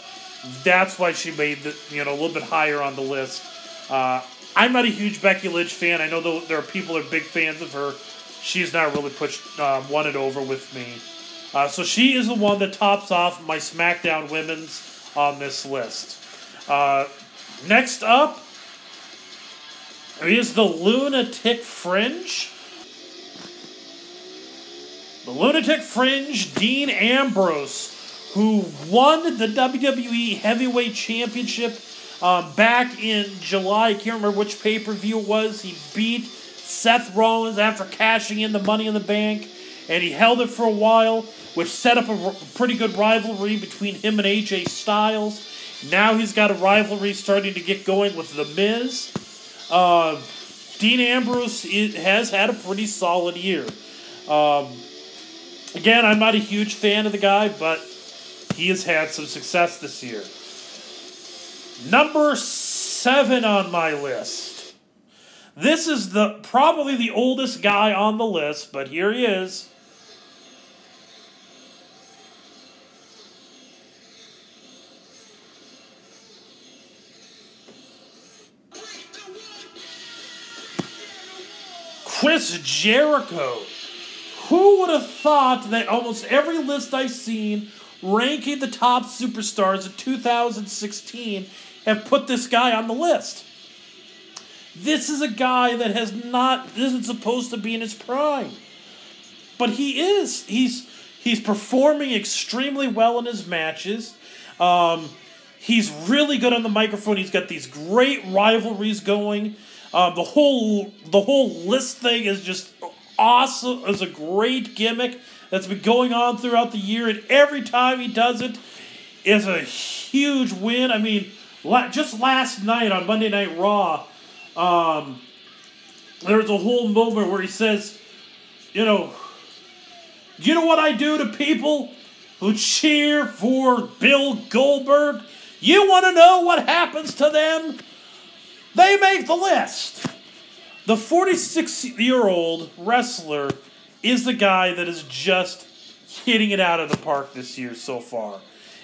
That's why she made the you know a little bit higher on the list. Uh, I'm not a huge Becky Lynch fan. I know there are people that are big fans of her. She's not really pushed um, won it over with me. Uh, so she is the one that tops off my SmackDown women's on this list. Uh, next up is the Lunatic Fringe. The Lunatic Fringe, Dean Ambrose, who won the WWE Heavyweight Championship um, back in July. I can't remember which pay per view it was. He beat Seth Rollins after cashing in the Money in the Bank, and he held it for a while, which set up a pretty good rivalry between him and AJ Styles. Now he's got a rivalry starting to get going with The Miz. Uh, Dean Ambrose has had a pretty solid year. Um, again, I'm not a huge fan of the guy, but he has had some success this year. Number seven on my list. This is the probably the oldest guy on the list, but here he is. Chris Jericho. Who would have thought that almost every list I've seen ranking the top superstars of 2016 have put this guy on the list. This is a guy that has not isn't supposed to be in his prime. But he is. He's he's performing extremely well in his matches. Um, he's really good on the microphone. He's got these great rivalries going. Uh, the whole the whole list thing is just awesome. It's a great gimmick that's been going on throughout the year, and every time he does it, is a huge win. I mean, just last night on Monday Night Raw, um, there was a whole moment where he says, you know, you know what I do to people who cheer for Bill Goldberg? You want to know what happens to them? They make the list. The 46 year old wrestler is the guy that is just hitting it out of the park this year so far.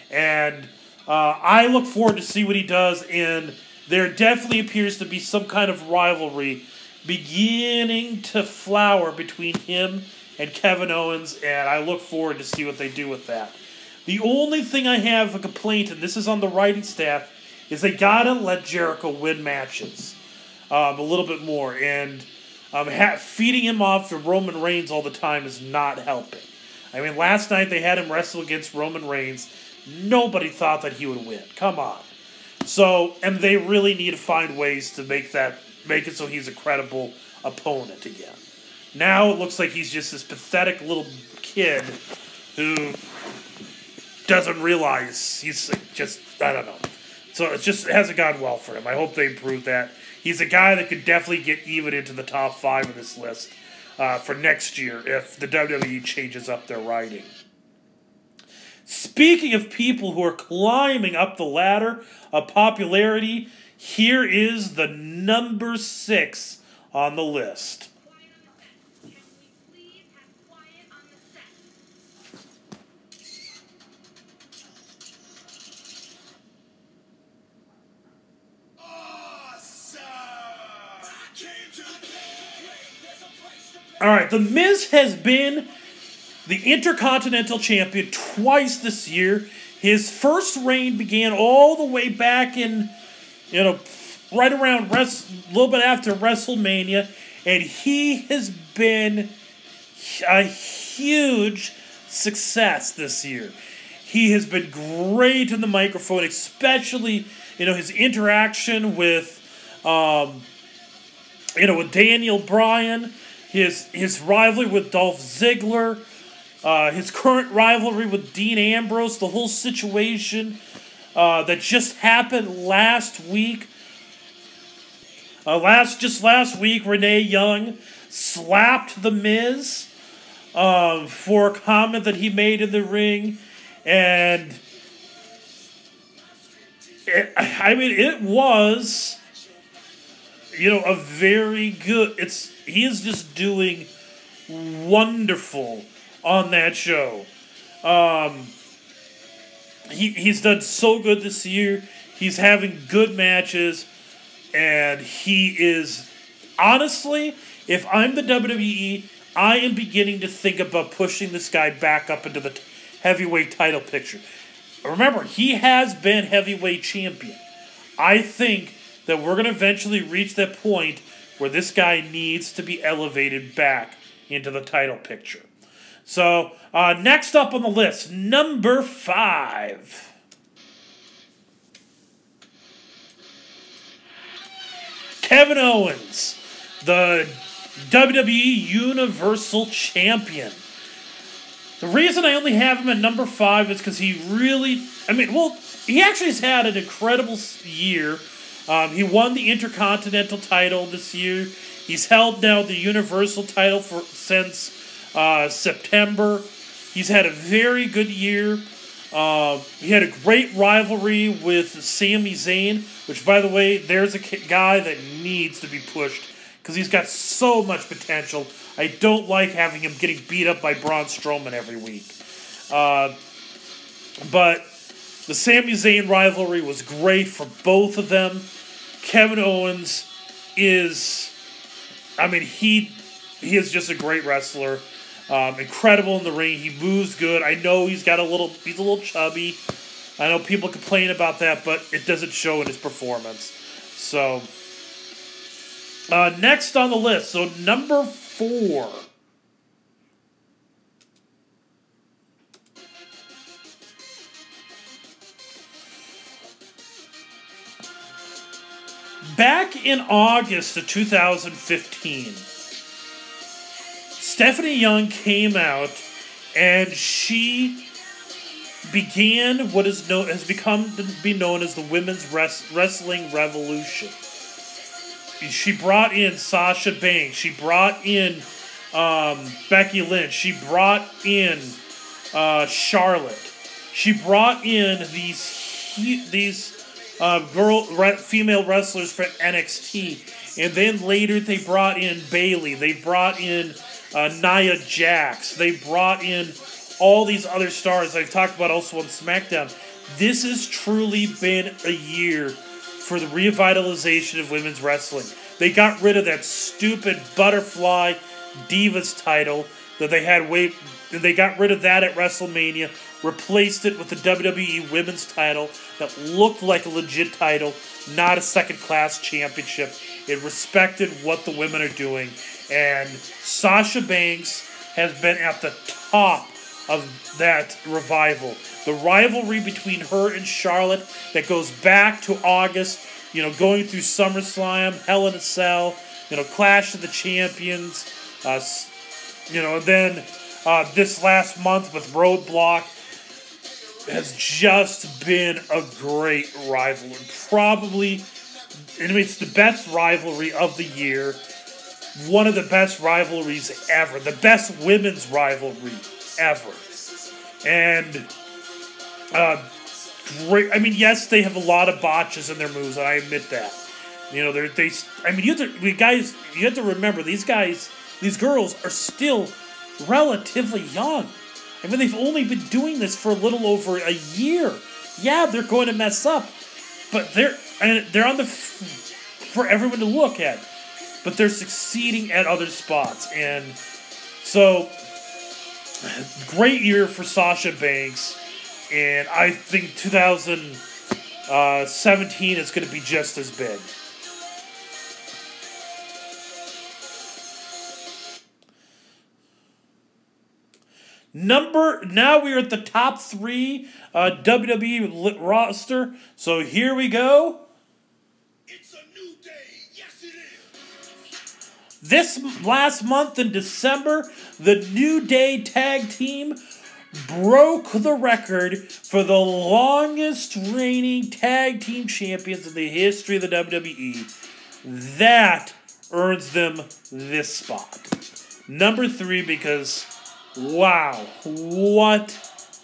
And uh, I look forward to see what he does. And there definitely appears to be some kind of rivalry beginning to flower between him and Kevin Owens. And I look forward to see what they do with that. The only thing I have a complaint, and this is on the writing staff, is they gotta let Jericho win matches um, a little bit more, and um, ha- feeding him off to Roman Reigns all the time is not helping. I mean, last night they had him wrestle against Roman Reigns. Nobody thought that he would win. Come on. So, and they really need to find ways to make that make it so he's a credible opponent again. Now it looks like he's just this pathetic little kid who doesn't realize he's just I don't know. So it just hasn't gone well for him. I hope they improve that. He's a guy that could definitely get even into the top five of this list uh, for next year if the WWE changes up their writing. Speaking of people who are climbing up the ladder of popularity, here is the number six on the list. All right, The Miz has been the Intercontinental Champion twice this year. His first reign began all the way back in, you know, right around a little bit after WrestleMania, and he has been a huge success this year. He has been great in the microphone, especially you know his interaction with, um, you know, with Daniel Bryan, his his rivalry with Dolph Ziggler, uh, his current rivalry with Dean Ambrose, the whole situation uh, that just happened last week. Uh, last just last week, Renee Young slapped the Miz um, for a comment that he made in the ring, and it, I mean it was, you know, a very good. It's he is just doing wonderful on that show. Um, he he's done so good this year. He's having good matches, and he is honestly, if I'm the WWE, I am beginning to think about pushing this guy back up into the heavyweight title picture. Remember, he has been heavyweight champion. I think that we're going to eventually reach that point where this guy needs to be elevated back into the title picture. So, uh, next up on the list, number five. Kevin Owens, the WWE Universal Champion. The reason I only have him at number five is because he really, I mean, well, he actually has had an incredible year. Um, he won the Intercontinental title this year. He's held now the Universal title for since uh, September. He's had a very good year. Uh, he had a great rivalry with Sami Zayn, which, by the way, there's a guy that needs to be pushed because he's got so much potential. I don't like having him getting beat up by Braun Strowman every week. Uh, but the Sami Zayn rivalry was great for both of them. Kevin Owens is, I mean, he he is just a great wrestler. Um, incredible in the ring. He moves good. I know he's got a little. He's a little chubby. I know people complain about that, but it doesn't show in his performance. So uh, next on the list, so number four. Back in August of 2015, Stephanie Young came out and she began what is known has become to be known as the women's res- wrestling revolution she brought in Sasha Banks. She brought in um, Becky Lynch. She brought in uh, Charlotte. She brought in these these uh, girl re- female wrestlers from NXT, and then later they brought in Bayley. They brought in uh, Nia Jax. They brought in all these other stars I've talked about also on SmackDown. This has truly been a year for the revitalization of women's wrestling. They got rid of that stupid butterfly divas title that they had way. They got rid of that at WrestleMania, replaced it with the WWE Women's title that looked like a legit title, not a second class championship. It respected what the women are doing, and Sasha Banks has been at the top of that revival. The rivalry between her and Charlotte that goes back to August, you know, going through SummerSlam, Hell in a Cell, you know, Clash of the Champions, uh, you know, and then uh, this last month with Roadblock has just been a great rivalry. Probably, I mean, it's the best rivalry of the year. One of the best rivalries ever. The best women's rivalry ever. And uh, great. I mean, yes, they have a lot of botches in their moves, and I admit that. You know, they're they. I mean, you have to, guys. You have to remember these guys, these girls are still relatively young. I mean, they've only been doing this for a little over a year. Yeah, they're going to mess up, but they're and they're on the f- for everyone to look at. But they're succeeding at other spots, and so great year for Sasha Banks, and I think 2017 uh, is going to be just as big. Number now we are at the top three uh, WWE roster. So here we go. It's a new day. Yes, it is. This last month in December, the New Day Tag Team broke the record for the longest reigning tag team champions in the history of the WWE. That earns them this spot. Number three, because wow, what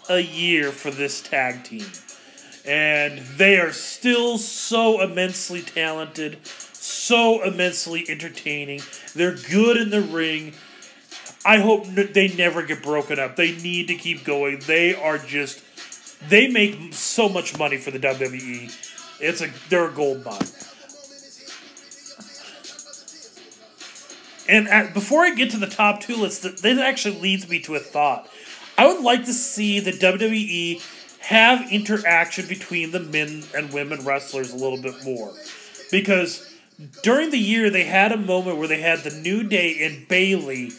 a year for this tag team. And they are still so immensely talented, so immensely entertaining. They're good in the ring. I hope they never get broken up. They need to keep going. They are just they make so much money for the WWE. It's a they're a gold mine. And at, before I get to the top two lists, this actually leads me to a thought. I would like to see the WWE have interaction between the men and women wrestlers a little bit more. Because during the year, they had a moment where they had the New Day and Bayley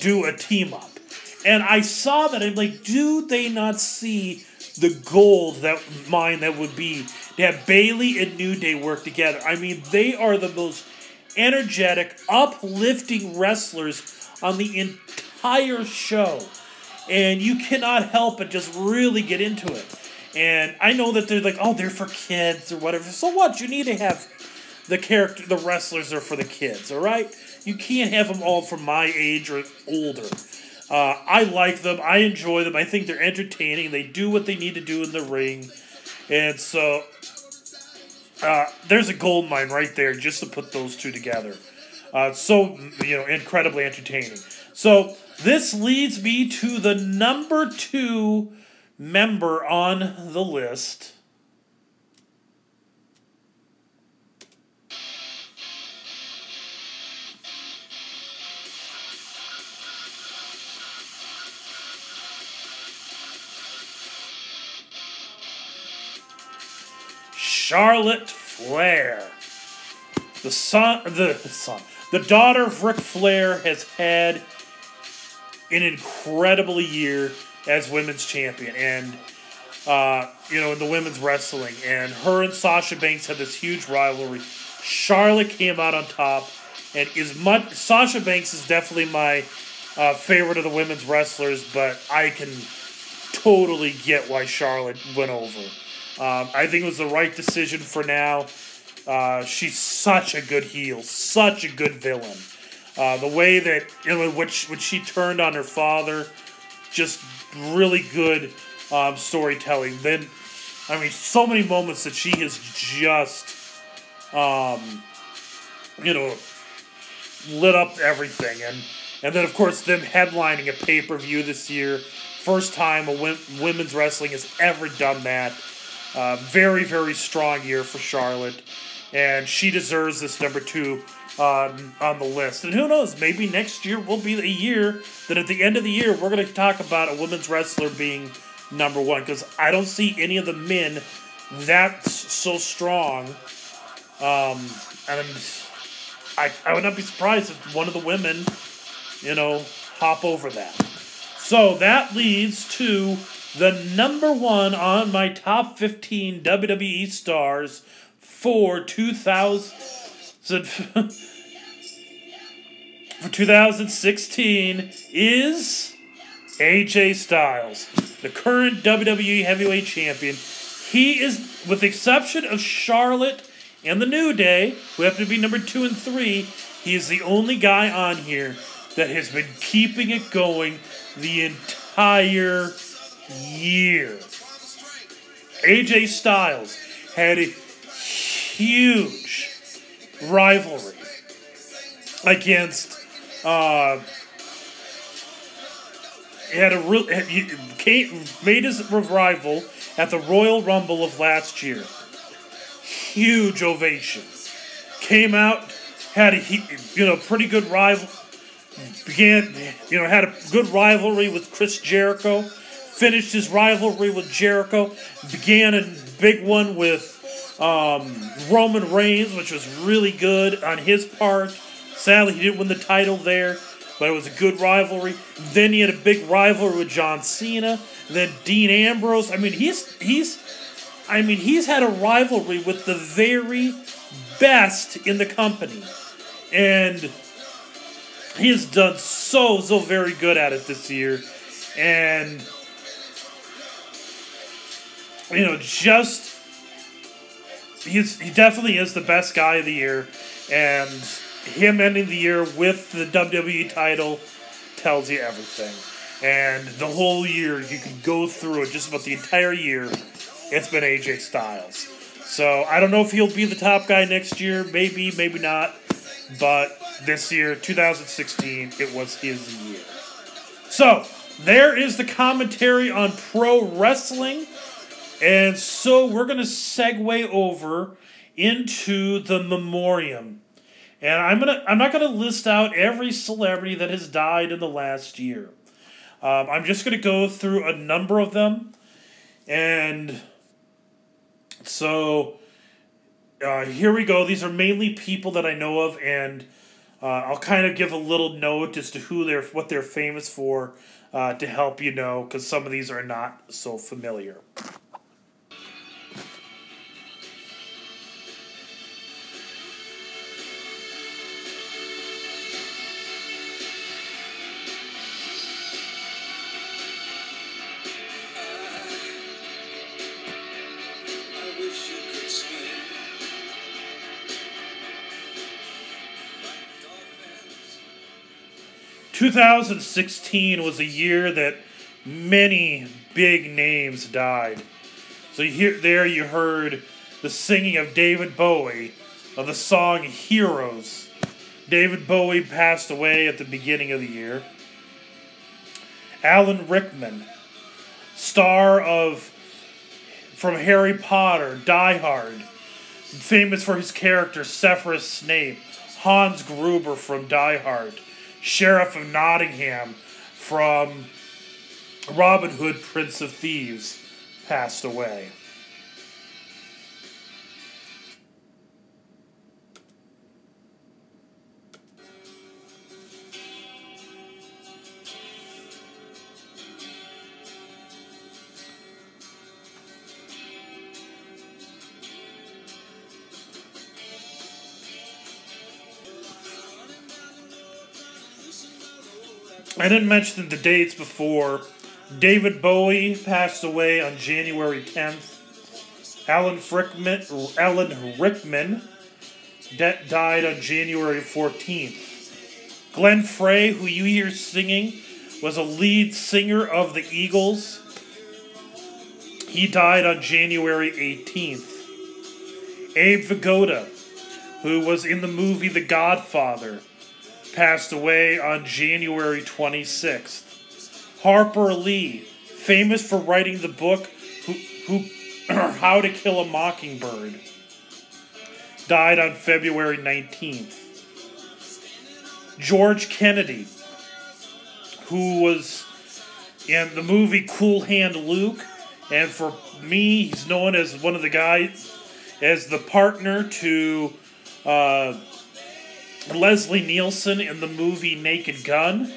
do a team up. And I saw that, I'm like, do they not see the gold that mine that would be to have Bayley and New Day work together? I mean, they are the most energetic, uplifting wrestlers on the entire show. And you cannot help but just really get into it. And I know that they're like, oh, they're for kids or whatever. So what? You need to have the character, the wrestlers are for the kids, all right? You can't have them all from my age or older. Uh, I like them. I enjoy them. I think they're entertaining. They do what they need to do in the ring. And so uh, there's a gold mine right there just to put those two together. Uh, so, you know, incredibly entertaining. So, this leads me to the number two member on the list. Charlotte Flair. The son, the son, the daughter of Ric Flair has had an incredible year as women's champion, and uh, you know in the women's wrestling. And her and Sasha Banks had this huge rivalry. Charlotte came out on top, and is much Sasha Banks is definitely my uh, favorite of the women's wrestlers, but I can totally get why Charlotte went over. Um, I think it was the right decision for now. Uh, she's such a good heel, such a good villain. Uh, the way that you know, which when she turned on her father, just really good um, storytelling. Then, I mean, so many moments that she has just, um, you know, lit up everything, and and then of course them headlining a pay per view this year, first time a women's wrestling has ever done that. Uh, very, very strong year for Charlotte, and she deserves this number two on on the list. And who knows? Maybe next year will be the year that at the end of the year we're going to talk about a women's wrestler being number one because I don't see any of the men that's so strong. Um, and I I would not be surprised if one of the women, you know, hop over that. So that leads to the number one on my top 15 WWE stars for 2000 for 2016 is AJ Styles, the current WWE Heavyweight Champion. He is, with the exception of Charlotte and the New Day, who happen to be number two and three, he is the only guy on here that has been keeping it going the entire year. AJ Styles had a huge rivalry against. Uh, he had a real he made his revival at the Royal Rumble of last year. Huge ovation. Came out, had a you know pretty good rival. Began you know had a good rivalry with Chris Jericho finished his rivalry with Jericho, began a big one with um, Roman Reigns, which was really good on his part. Sadly, he didn't win the title there. but it was a good rivalry. Then he had a big rivalry with John Cena. Then Dean Ambrose. I mean, he's he's, I mean, he's had a rivalry with the very best in the company, and he has done so so very good at it this year, and you know just he's he definitely is the best guy of the year, and him ending the year with the WWE title tells you everything. And the whole year, you can go through it just about the entire year. It's been AJ Styles. So I don't know if he'll be the top guy next year. Maybe, maybe not. But this year, 2016, it was his year. So there is the commentary on pro wrestling. And so we're going to segue over into the memoriam. And I'm gonna I'm not gonna list out every celebrity that has died in the last year. Um, I'm just gonna go through a number of them, and so uh, here we go. These are mainly people that I know of, and uh, I'll kind of give a little note as to who they're what they're famous for uh, to help you know, because some of these are not so familiar. 2016 was a year that many big names died. So here, there you heard the singing of David Bowie of the song Heroes. David Bowie passed away at the beginning of the year. Alan Rickman, star of from Harry Potter, Die Hard, famous for his character Severus Snape, Hans Gruber from Die Hard, Sheriff of Nottingham from Robin Hood, Prince of Thieves, passed away. I didn't mention the dates before. David Bowie passed away on January 10th. Alan Frickman, Alan Rickman de- died on January 14th. Glenn Frey, who you hear singing, was a lead singer of the Eagles. He died on January 18th. Abe Vigoda, who was in the movie The Godfather, passed away on January 26th. Harper Lee, famous for writing the book who, who, How to Kill a Mockingbird, died on February 19th. George Kennedy, who was in the movie Cool Hand Luke, and for me, he's known as one of the guys, as the partner to uh, Leslie Nielsen in the movie Naked Gun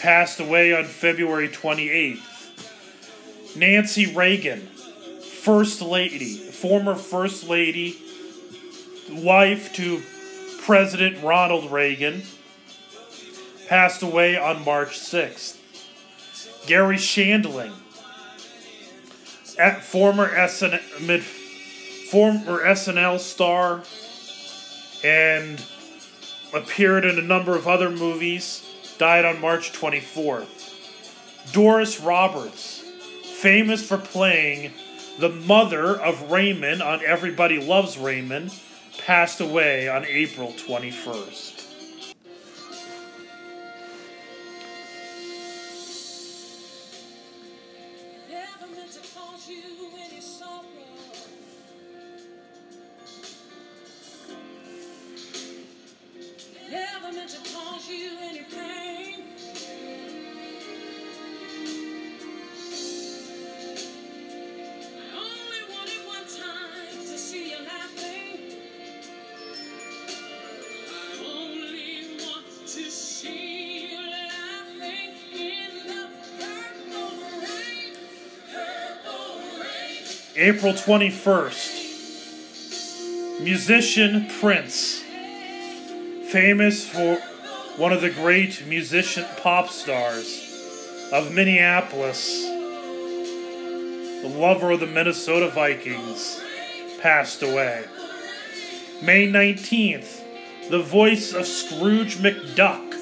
passed away on February 28th. Nancy Reagan, First Lady, former First Lady, wife to President Ronald Reagan, passed away on March 6th. Garry Shandling, former SN, mid, former SNL star, and appeared in a number of other movies, died on March 24th. Doris Roberts, famous for playing the mother of Raymond on Everybody Loves Raymond, passed away on April 21st. April 21st. Musician Prince, famous for one of the great musician pop stars of Minneapolis, the lover of the Minnesota Vikings, passed away. May 19th, the voice of Scrooge McDuck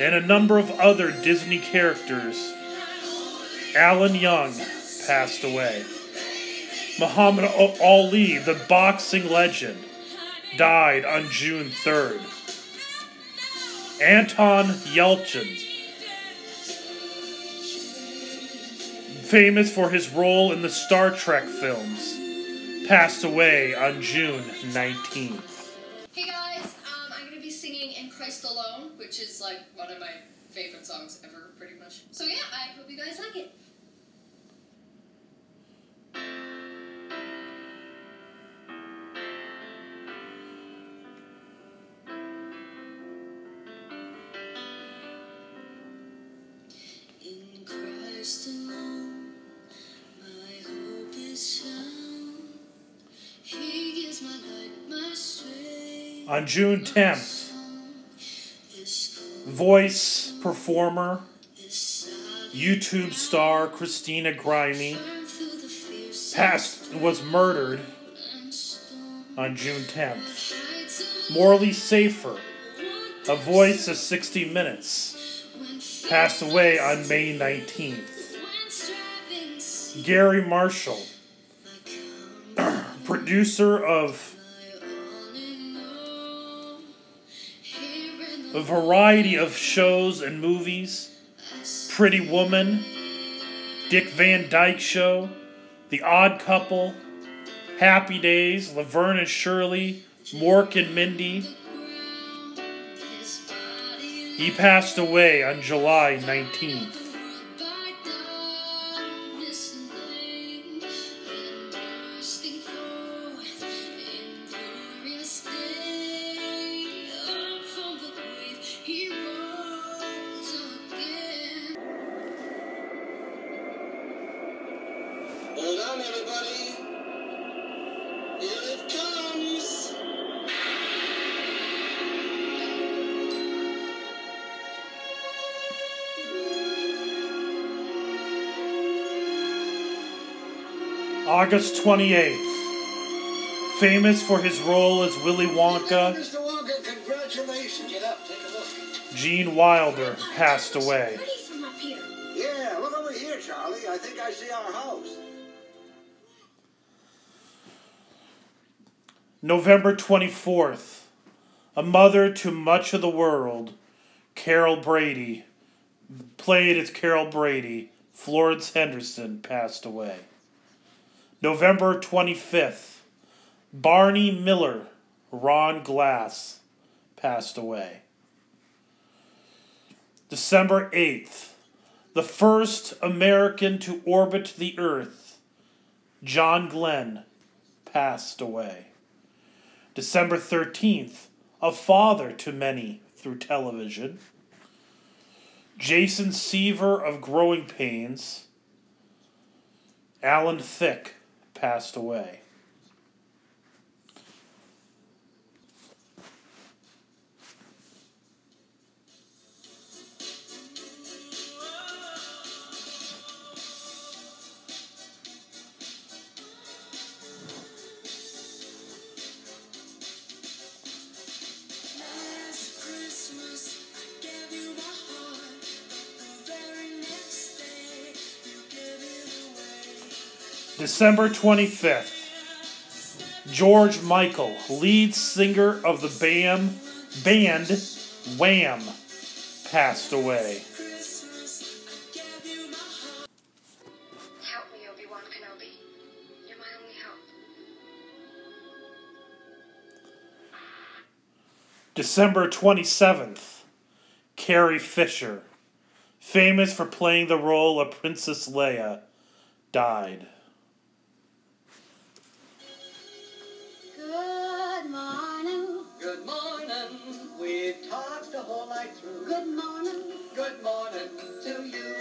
and a number of other Disney characters, Alan Young, passed away. Muhammad Ali, the boxing legend, died on June 3rd. Anton Yelchin, famous for his role in the Star Trek films, passed away on June 19th. Hey guys, um, I'm gonna be singing In Christ Alone, which is like one of my favorite songs ever, pretty much. So yeah, I hope you guys like it. On June 10th, voice performer, YouTube star Christina fierce passed was murdered on June 10th. Morley Safer, a voice of 60 Minutes, passed away on May 19th. when striving see Garry Marshall, producer of a variety of shows and movies Pretty Woman, Dick Van Dyke Show, The Odd Couple, Happy Days, Laverne and Shirley, Mork and Mindy. He passed away on July 19th. August 28th. Famous for his role as Willy Wonka, Mr. Wonka, congratulations. Get up, take a look. Gene Wilder passed away. Pretty from up here. Yeah, look over here, Charlie. I think I see our house. November 24th. A mother to much of the world, Carol Brady, played as Carol Brady, Florence Henderson, passed away. November 25th. Barney Miller, Ron Glass, passed away. December 8th. The first American to orbit the Earth, John Glenn, passed away. December 13th, a father to many through television. Jason Seaver of Growing Pains. Alan Thicke passed away. December 25th, George Michael, lead singer of the BAM band Wham, passed away. Christmas I gave you my heart. Help me, Obi-Wan Kenobi. You're my only hope. December 27th, Carrie Fisher, famous for playing the role of Princess Leia, died. Good morning, good morning to you.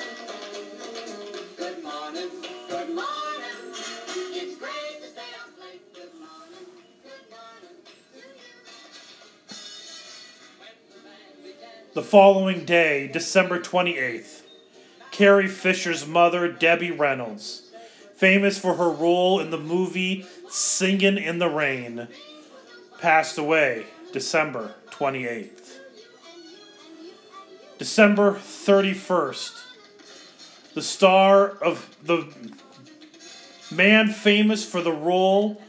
The following day, December 28th, Carrie Fisher's mother, Debbie Reynolds, famous for her role in the movie Singin' in the Rain, passed away December 28th. December 31st, the star of the man famous for the role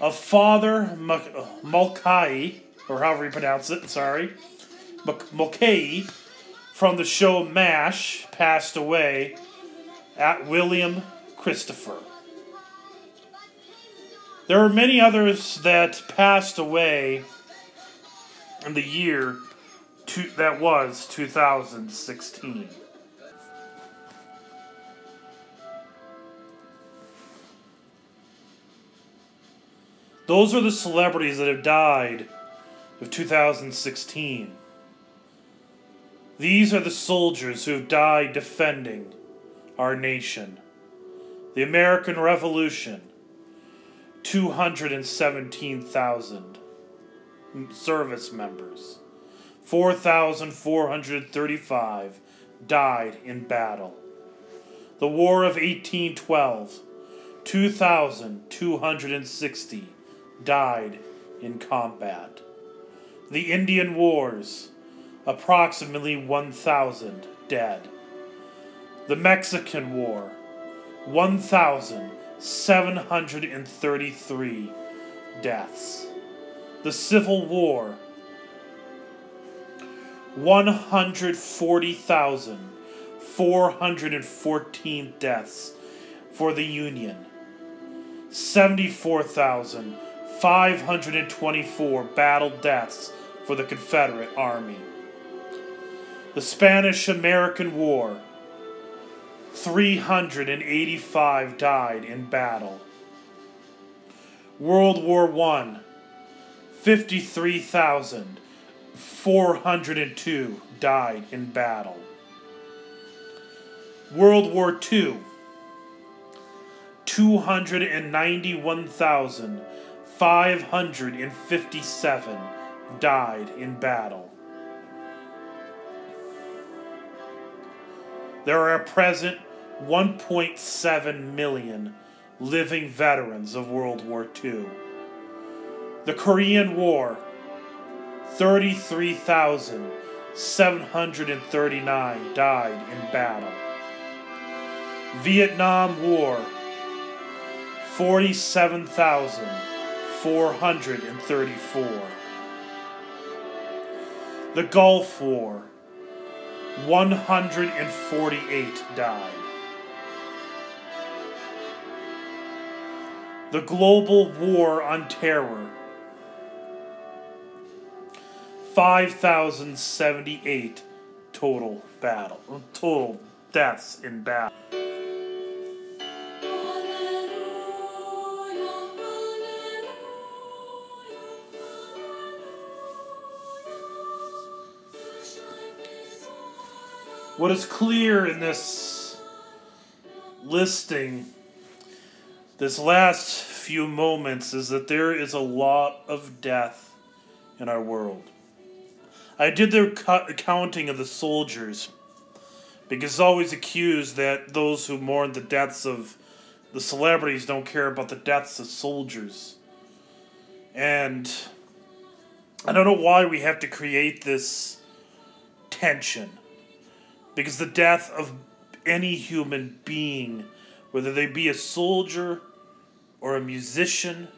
of Father Mulcahy, or however you pronounce it, sorry, Mulcahy, from the show MASH, passed away at William Christopher. There are many others that passed away in the year that was 2016. Those are the celebrities that have died of 2016. These are the soldiers who have died defending our nation. The American Revolution 217,000 service members. 4,435 died in battle. The War of 1812 2,260 died in combat. The Indian Wars, approximately 1,000 dead. The Mexican War, 1,733 deaths. The Civil War, 140,414 deaths for the Union. 74,524 battle deaths for the Confederate Army. The Spanish American War 385 died in battle. World War I 53,402 died in battle. World War II 291,557 died in battle. There are at present 1.7 million living veterans of World War II. The Korean War 33,739 died in battle. Vietnam War 47,434. The Gulf War 148 died. The Global War on Terror 5,078 total battle total deaths in battle. What is clear in this listing, this last few moments, is that there is a lot of death in our world. I did the cu- counting of the soldiers because it's always accused that those who mourn the deaths of the celebrities don't care about the deaths of soldiers. And I don't know why we have to create this tension because the death of any human being, whether they be a soldier or a musician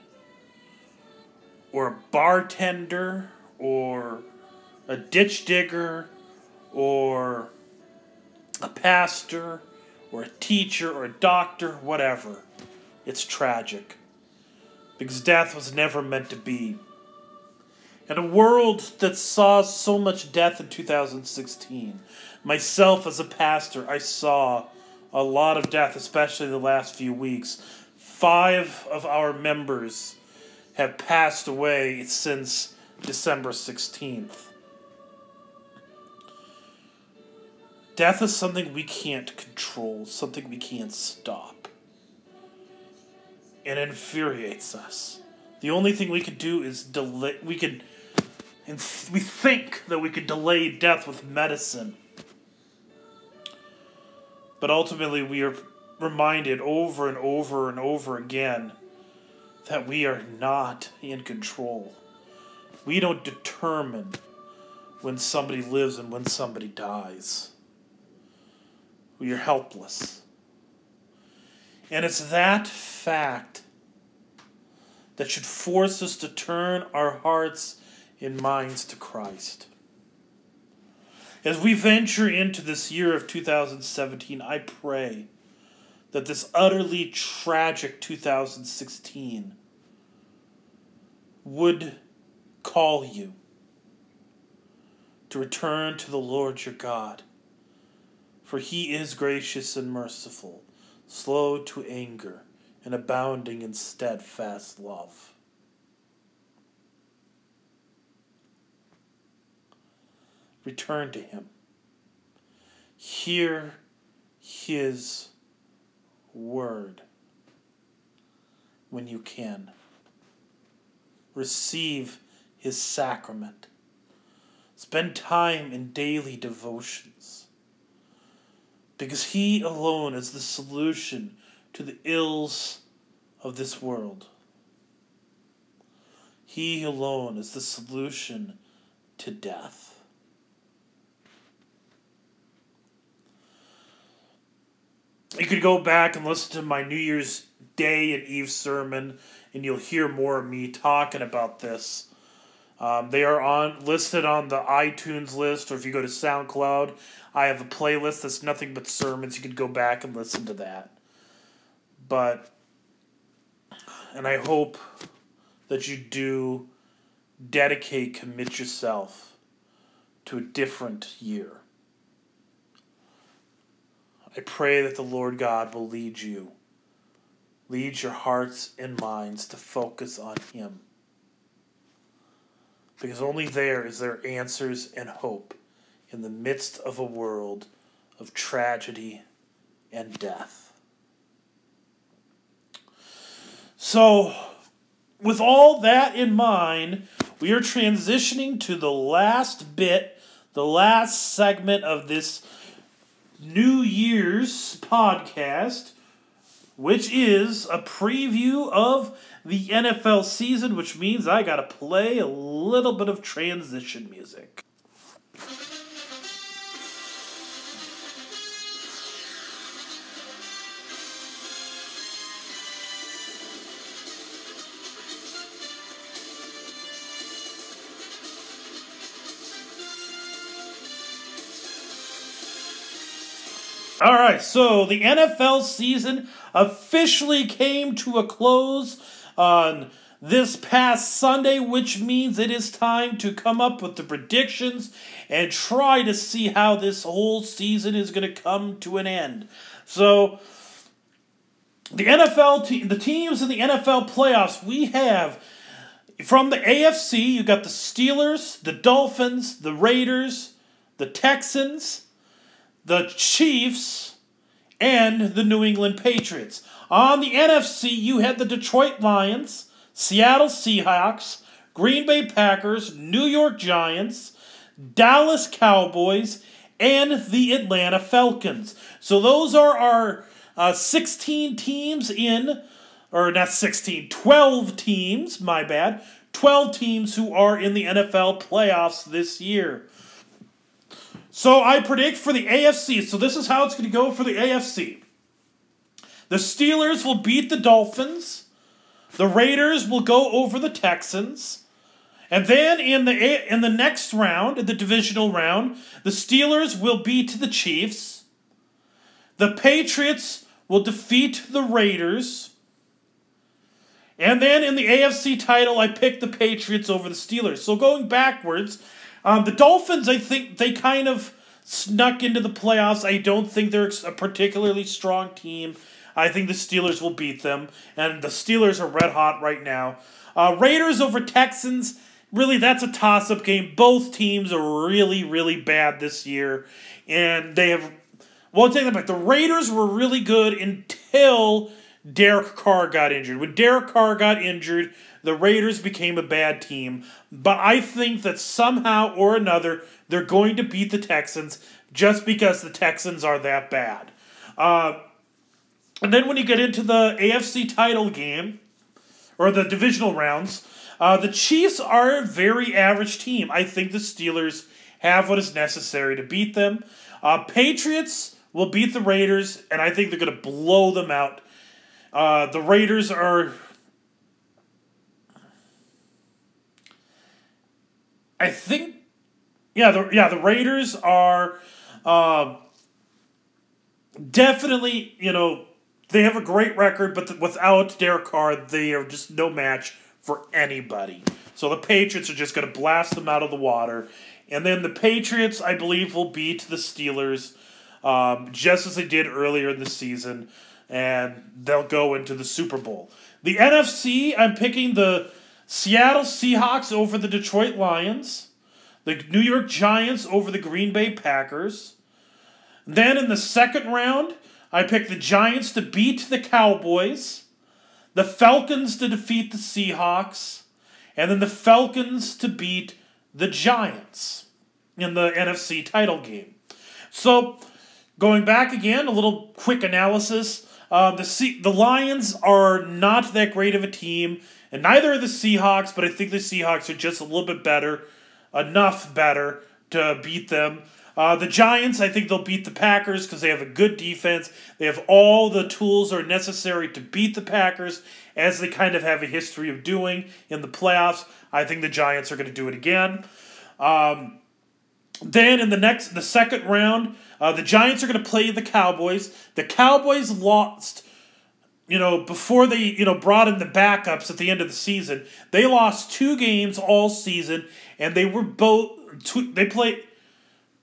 or a bartender or a ditch digger or a pastor or a teacher or a doctor, whatever, it's tragic because death was never meant to be. In a world that saw so much death in 2016, myself as a pastor, I saw a lot of death, especially the last few weeks. Five of our members have passed away since December 16th. Death is something we can't control, something we can't stop. It infuriates us. The only thing we could do is delay. We could And we think that we could delay death with medicine. But ultimately, we are reminded over and over and over again that we are not in control. We don't determine when somebody lives and when somebody dies. Are helpless. And it's that fact that should force us to turn our hearts and minds to Christ. As we venture into this year of 2017, I pray that this utterly tragic 2016 would call you to return to the Lord your God, for he is gracious and merciful, slow to anger, and abounding in steadfast love. Return to him. Hear his word when you can. Receive his sacrament. Spend time in daily devotions. Because he alone is the solution to the ills of this world. He alone is the solution to death. You could go back and listen to my New Year's Day and Eve sermon, and you'll hear more of me talking about this. Um, they are on listed on the iTunes list, or if you go to SoundCloud, I have a playlist that's nothing but sermons. You could go back and listen to that. But, and I hope that you do dedicate, commit yourself to a different year. I pray that the Lord God will lead you, lead your hearts and minds to focus on Him. Because only there is there answers and hope in the midst of a world of tragedy and death. So, with all that in mind, we are transitioning to the last bit, the last segment of this New Year's podcast, which is a preview of the NFL season, which means I gotta play a little bit of transition music. All right, so the NFL season officially came to a close on this past Sunday, which means it is time to come up with the predictions and try to see how this whole season is going to come to an end. So, the NFL, te- the teams in the NFL playoffs, we have from the AFC, you got the Steelers, the Dolphins, the Raiders, the Texans the Chiefs, and the New England Patriots. On the NFC, you had the Detroit Lions, Seattle Seahawks, Green Bay Packers, New York Giants, Dallas Cowboys, and the Atlanta Falcons. So those are our uh, 16 teams in, or not 16, 12 teams, my bad, 12 teams who are in the NFL playoffs this year. So I predict for the AFC. So this is how it's going to go for the AFC. The Steelers will beat the Dolphins. The Raiders will go over the Texans. And then in the in the next round, in the divisional round, the Steelers will beat the Chiefs. The Patriots will defeat the Raiders. And then in the AFC title, I picked the Patriots over the Steelers. So going backwards, um, the Dolphins, I think they kind of snuck into the playoffs. I don't think they're a particularly strong team. I think the Steelers will beat them, and the Steelers are red hot right now. Uh, Raiders over Texans, really, that's a toss up game. Both teams are really, really bad this year, and they have. Well, take that back. The Raiders were really good until Derek Carr got injured. When Derek Carr got injured, the Raiders became a bad team. But I think that somehow or another, they're going to beat the Texans just because the Texans are that bad. Uh, and then when you get into the AFC title game, or the divisional rounds, uh, the Chiefs are a very average team. I think the Steelers have what is necessary to beat them. Uh, Patriots will beat the Raiders, and I think they're going to blow them out. Uh, the Raiders are. I think, yeah, the yeah the Raiders are uh, definitely you know they have a great record, but th- without Derek Carr, they are just no match for anybody. So the Patriots are just going to blast them out of the water. And then the Patriots, I believe, will beat the Steelers um, just as they did earlier in the season, and they'll go into the Super Bowl. The NFC, I'm picking the Seattle Seahawks over the Detroit Lions, the New York Giants over the Green Bay Packers. Then in the second round, I pick the Giants to beat the Cowboys, the Falcons to defeat the Seahawks, and then the Falcons to beat the Giants in the NFC title game. So, going back again, a little quick analysis. Uh, the C- the Lions are not that great of a team, and neither are the Seahawks. But I think the Seahawks are just a little bit better, enough better to beat them. Uh, the Giants, I think they'll beat the Packers because they have a good defense. They have all the tools are necessary to beat the Packers, as they kind of have a history of doing in the playoffs. I think the Giants are going to do it again. Um, then in the next, the second round, uh, the Giants are going to play the Cowboys. The Cowboys lost, you know, before they you know brought in the backups at the end of the season. They lost two games all season, and they were both they played.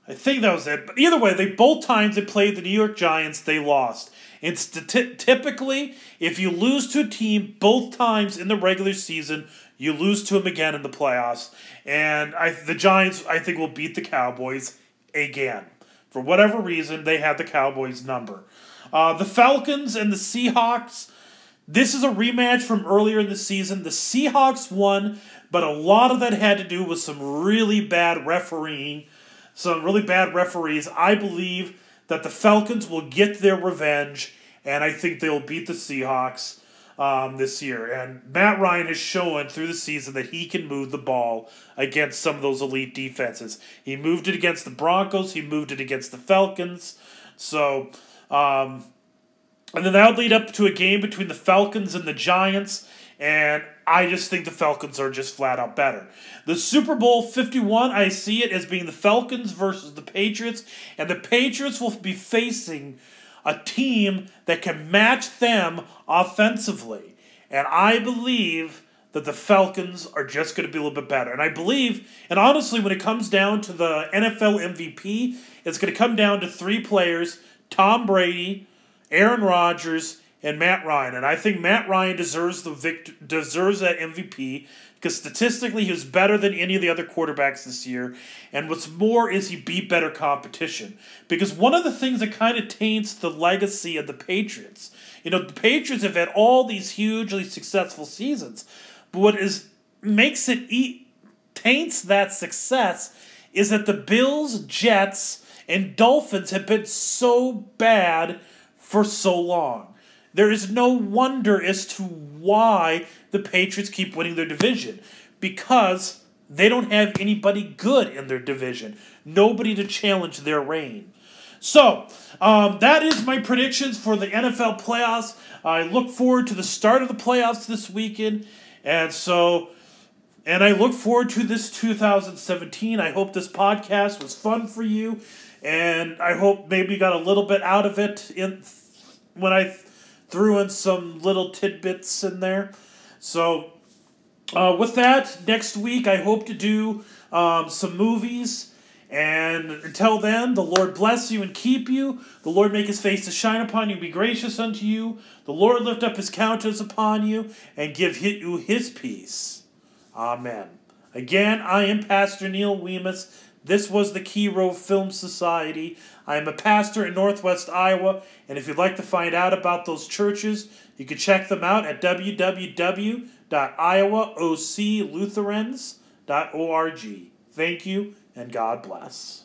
I think that was it. But either way, they both times they played the New York Giants, they lost. And sti- typically, if you lose to a team both times in the regular season, you lose to them again in the playoffs. And I, the Giants, I think, will beat the Cowboys again. For whatever reason, they have the Cowboys number. Uh, the Falcons and the Seahawks. This is a rematch from earlier in the season. The Seahawks won, but a lot of that had to do with some really bad refereeing, some really bad referees. I believe that the Falcons will get their revenge, and I think they'll beat the Seahawks um, this year. And Matt Ryan has shown through the season that he can move the ball against some of those elite defenses. He moved it against the Broncos, he moved it against the Falcons. So, um, and then that would lead up to a game between the Falcons and the Giants. And I just think the Falcons are just flat out better. The Super Bowl 51, I see it as being the Falcons versus the Patriots. And the Patriots will be facing a team that can match them offensively. And I believe that the Falcons are just going to be a little bit better. And I believe, and honestly, when it comes down to the NFL MVP, it's going to come down to three players Tom Brady, Aaron Rodgers, and Matt Ryan. And I think Matt Ryan deserves the vict- deserves that MVP because statistically he was better than any of the other quarterbacks this year. And what's more is he beat better competition. Because one of the things that kind of taints the legacy of the Patriots, you know, the Patriots have had all these hugely successful seasons, but what is makes it eat taints that success is that the Bills, Jets, and Dolphins have been so bad for so long. There is no wonder as to why the Patriots keep winning their division because they don't have anybody good in their division, nobody to challenge their reign. So, um, that is my predictions for the NFL playoffs. I look forward to the start of the playoffs this weekend. And so, and I look forward to this 2017. I hope this podcast was fun for you. And I hope maybe you got a little bit out of it in when I threw in some little tidbits in there. So, uh, with that, next week I hope to do um, some movies. And until then, the Lord bless you and keep you. The Lord make his face to shine upon you, be gracious unto you. The Lord lift up his countenance upon you and give you his peace. Amen. Again, I am Pastor Neil Weemus. This was the Chi Rho Film Society. I am a pastor in Northwest Iowa, and if you'd like to find out about those churches, you can check them out at www.iowaoclutherans.org. Thank you, and God bless.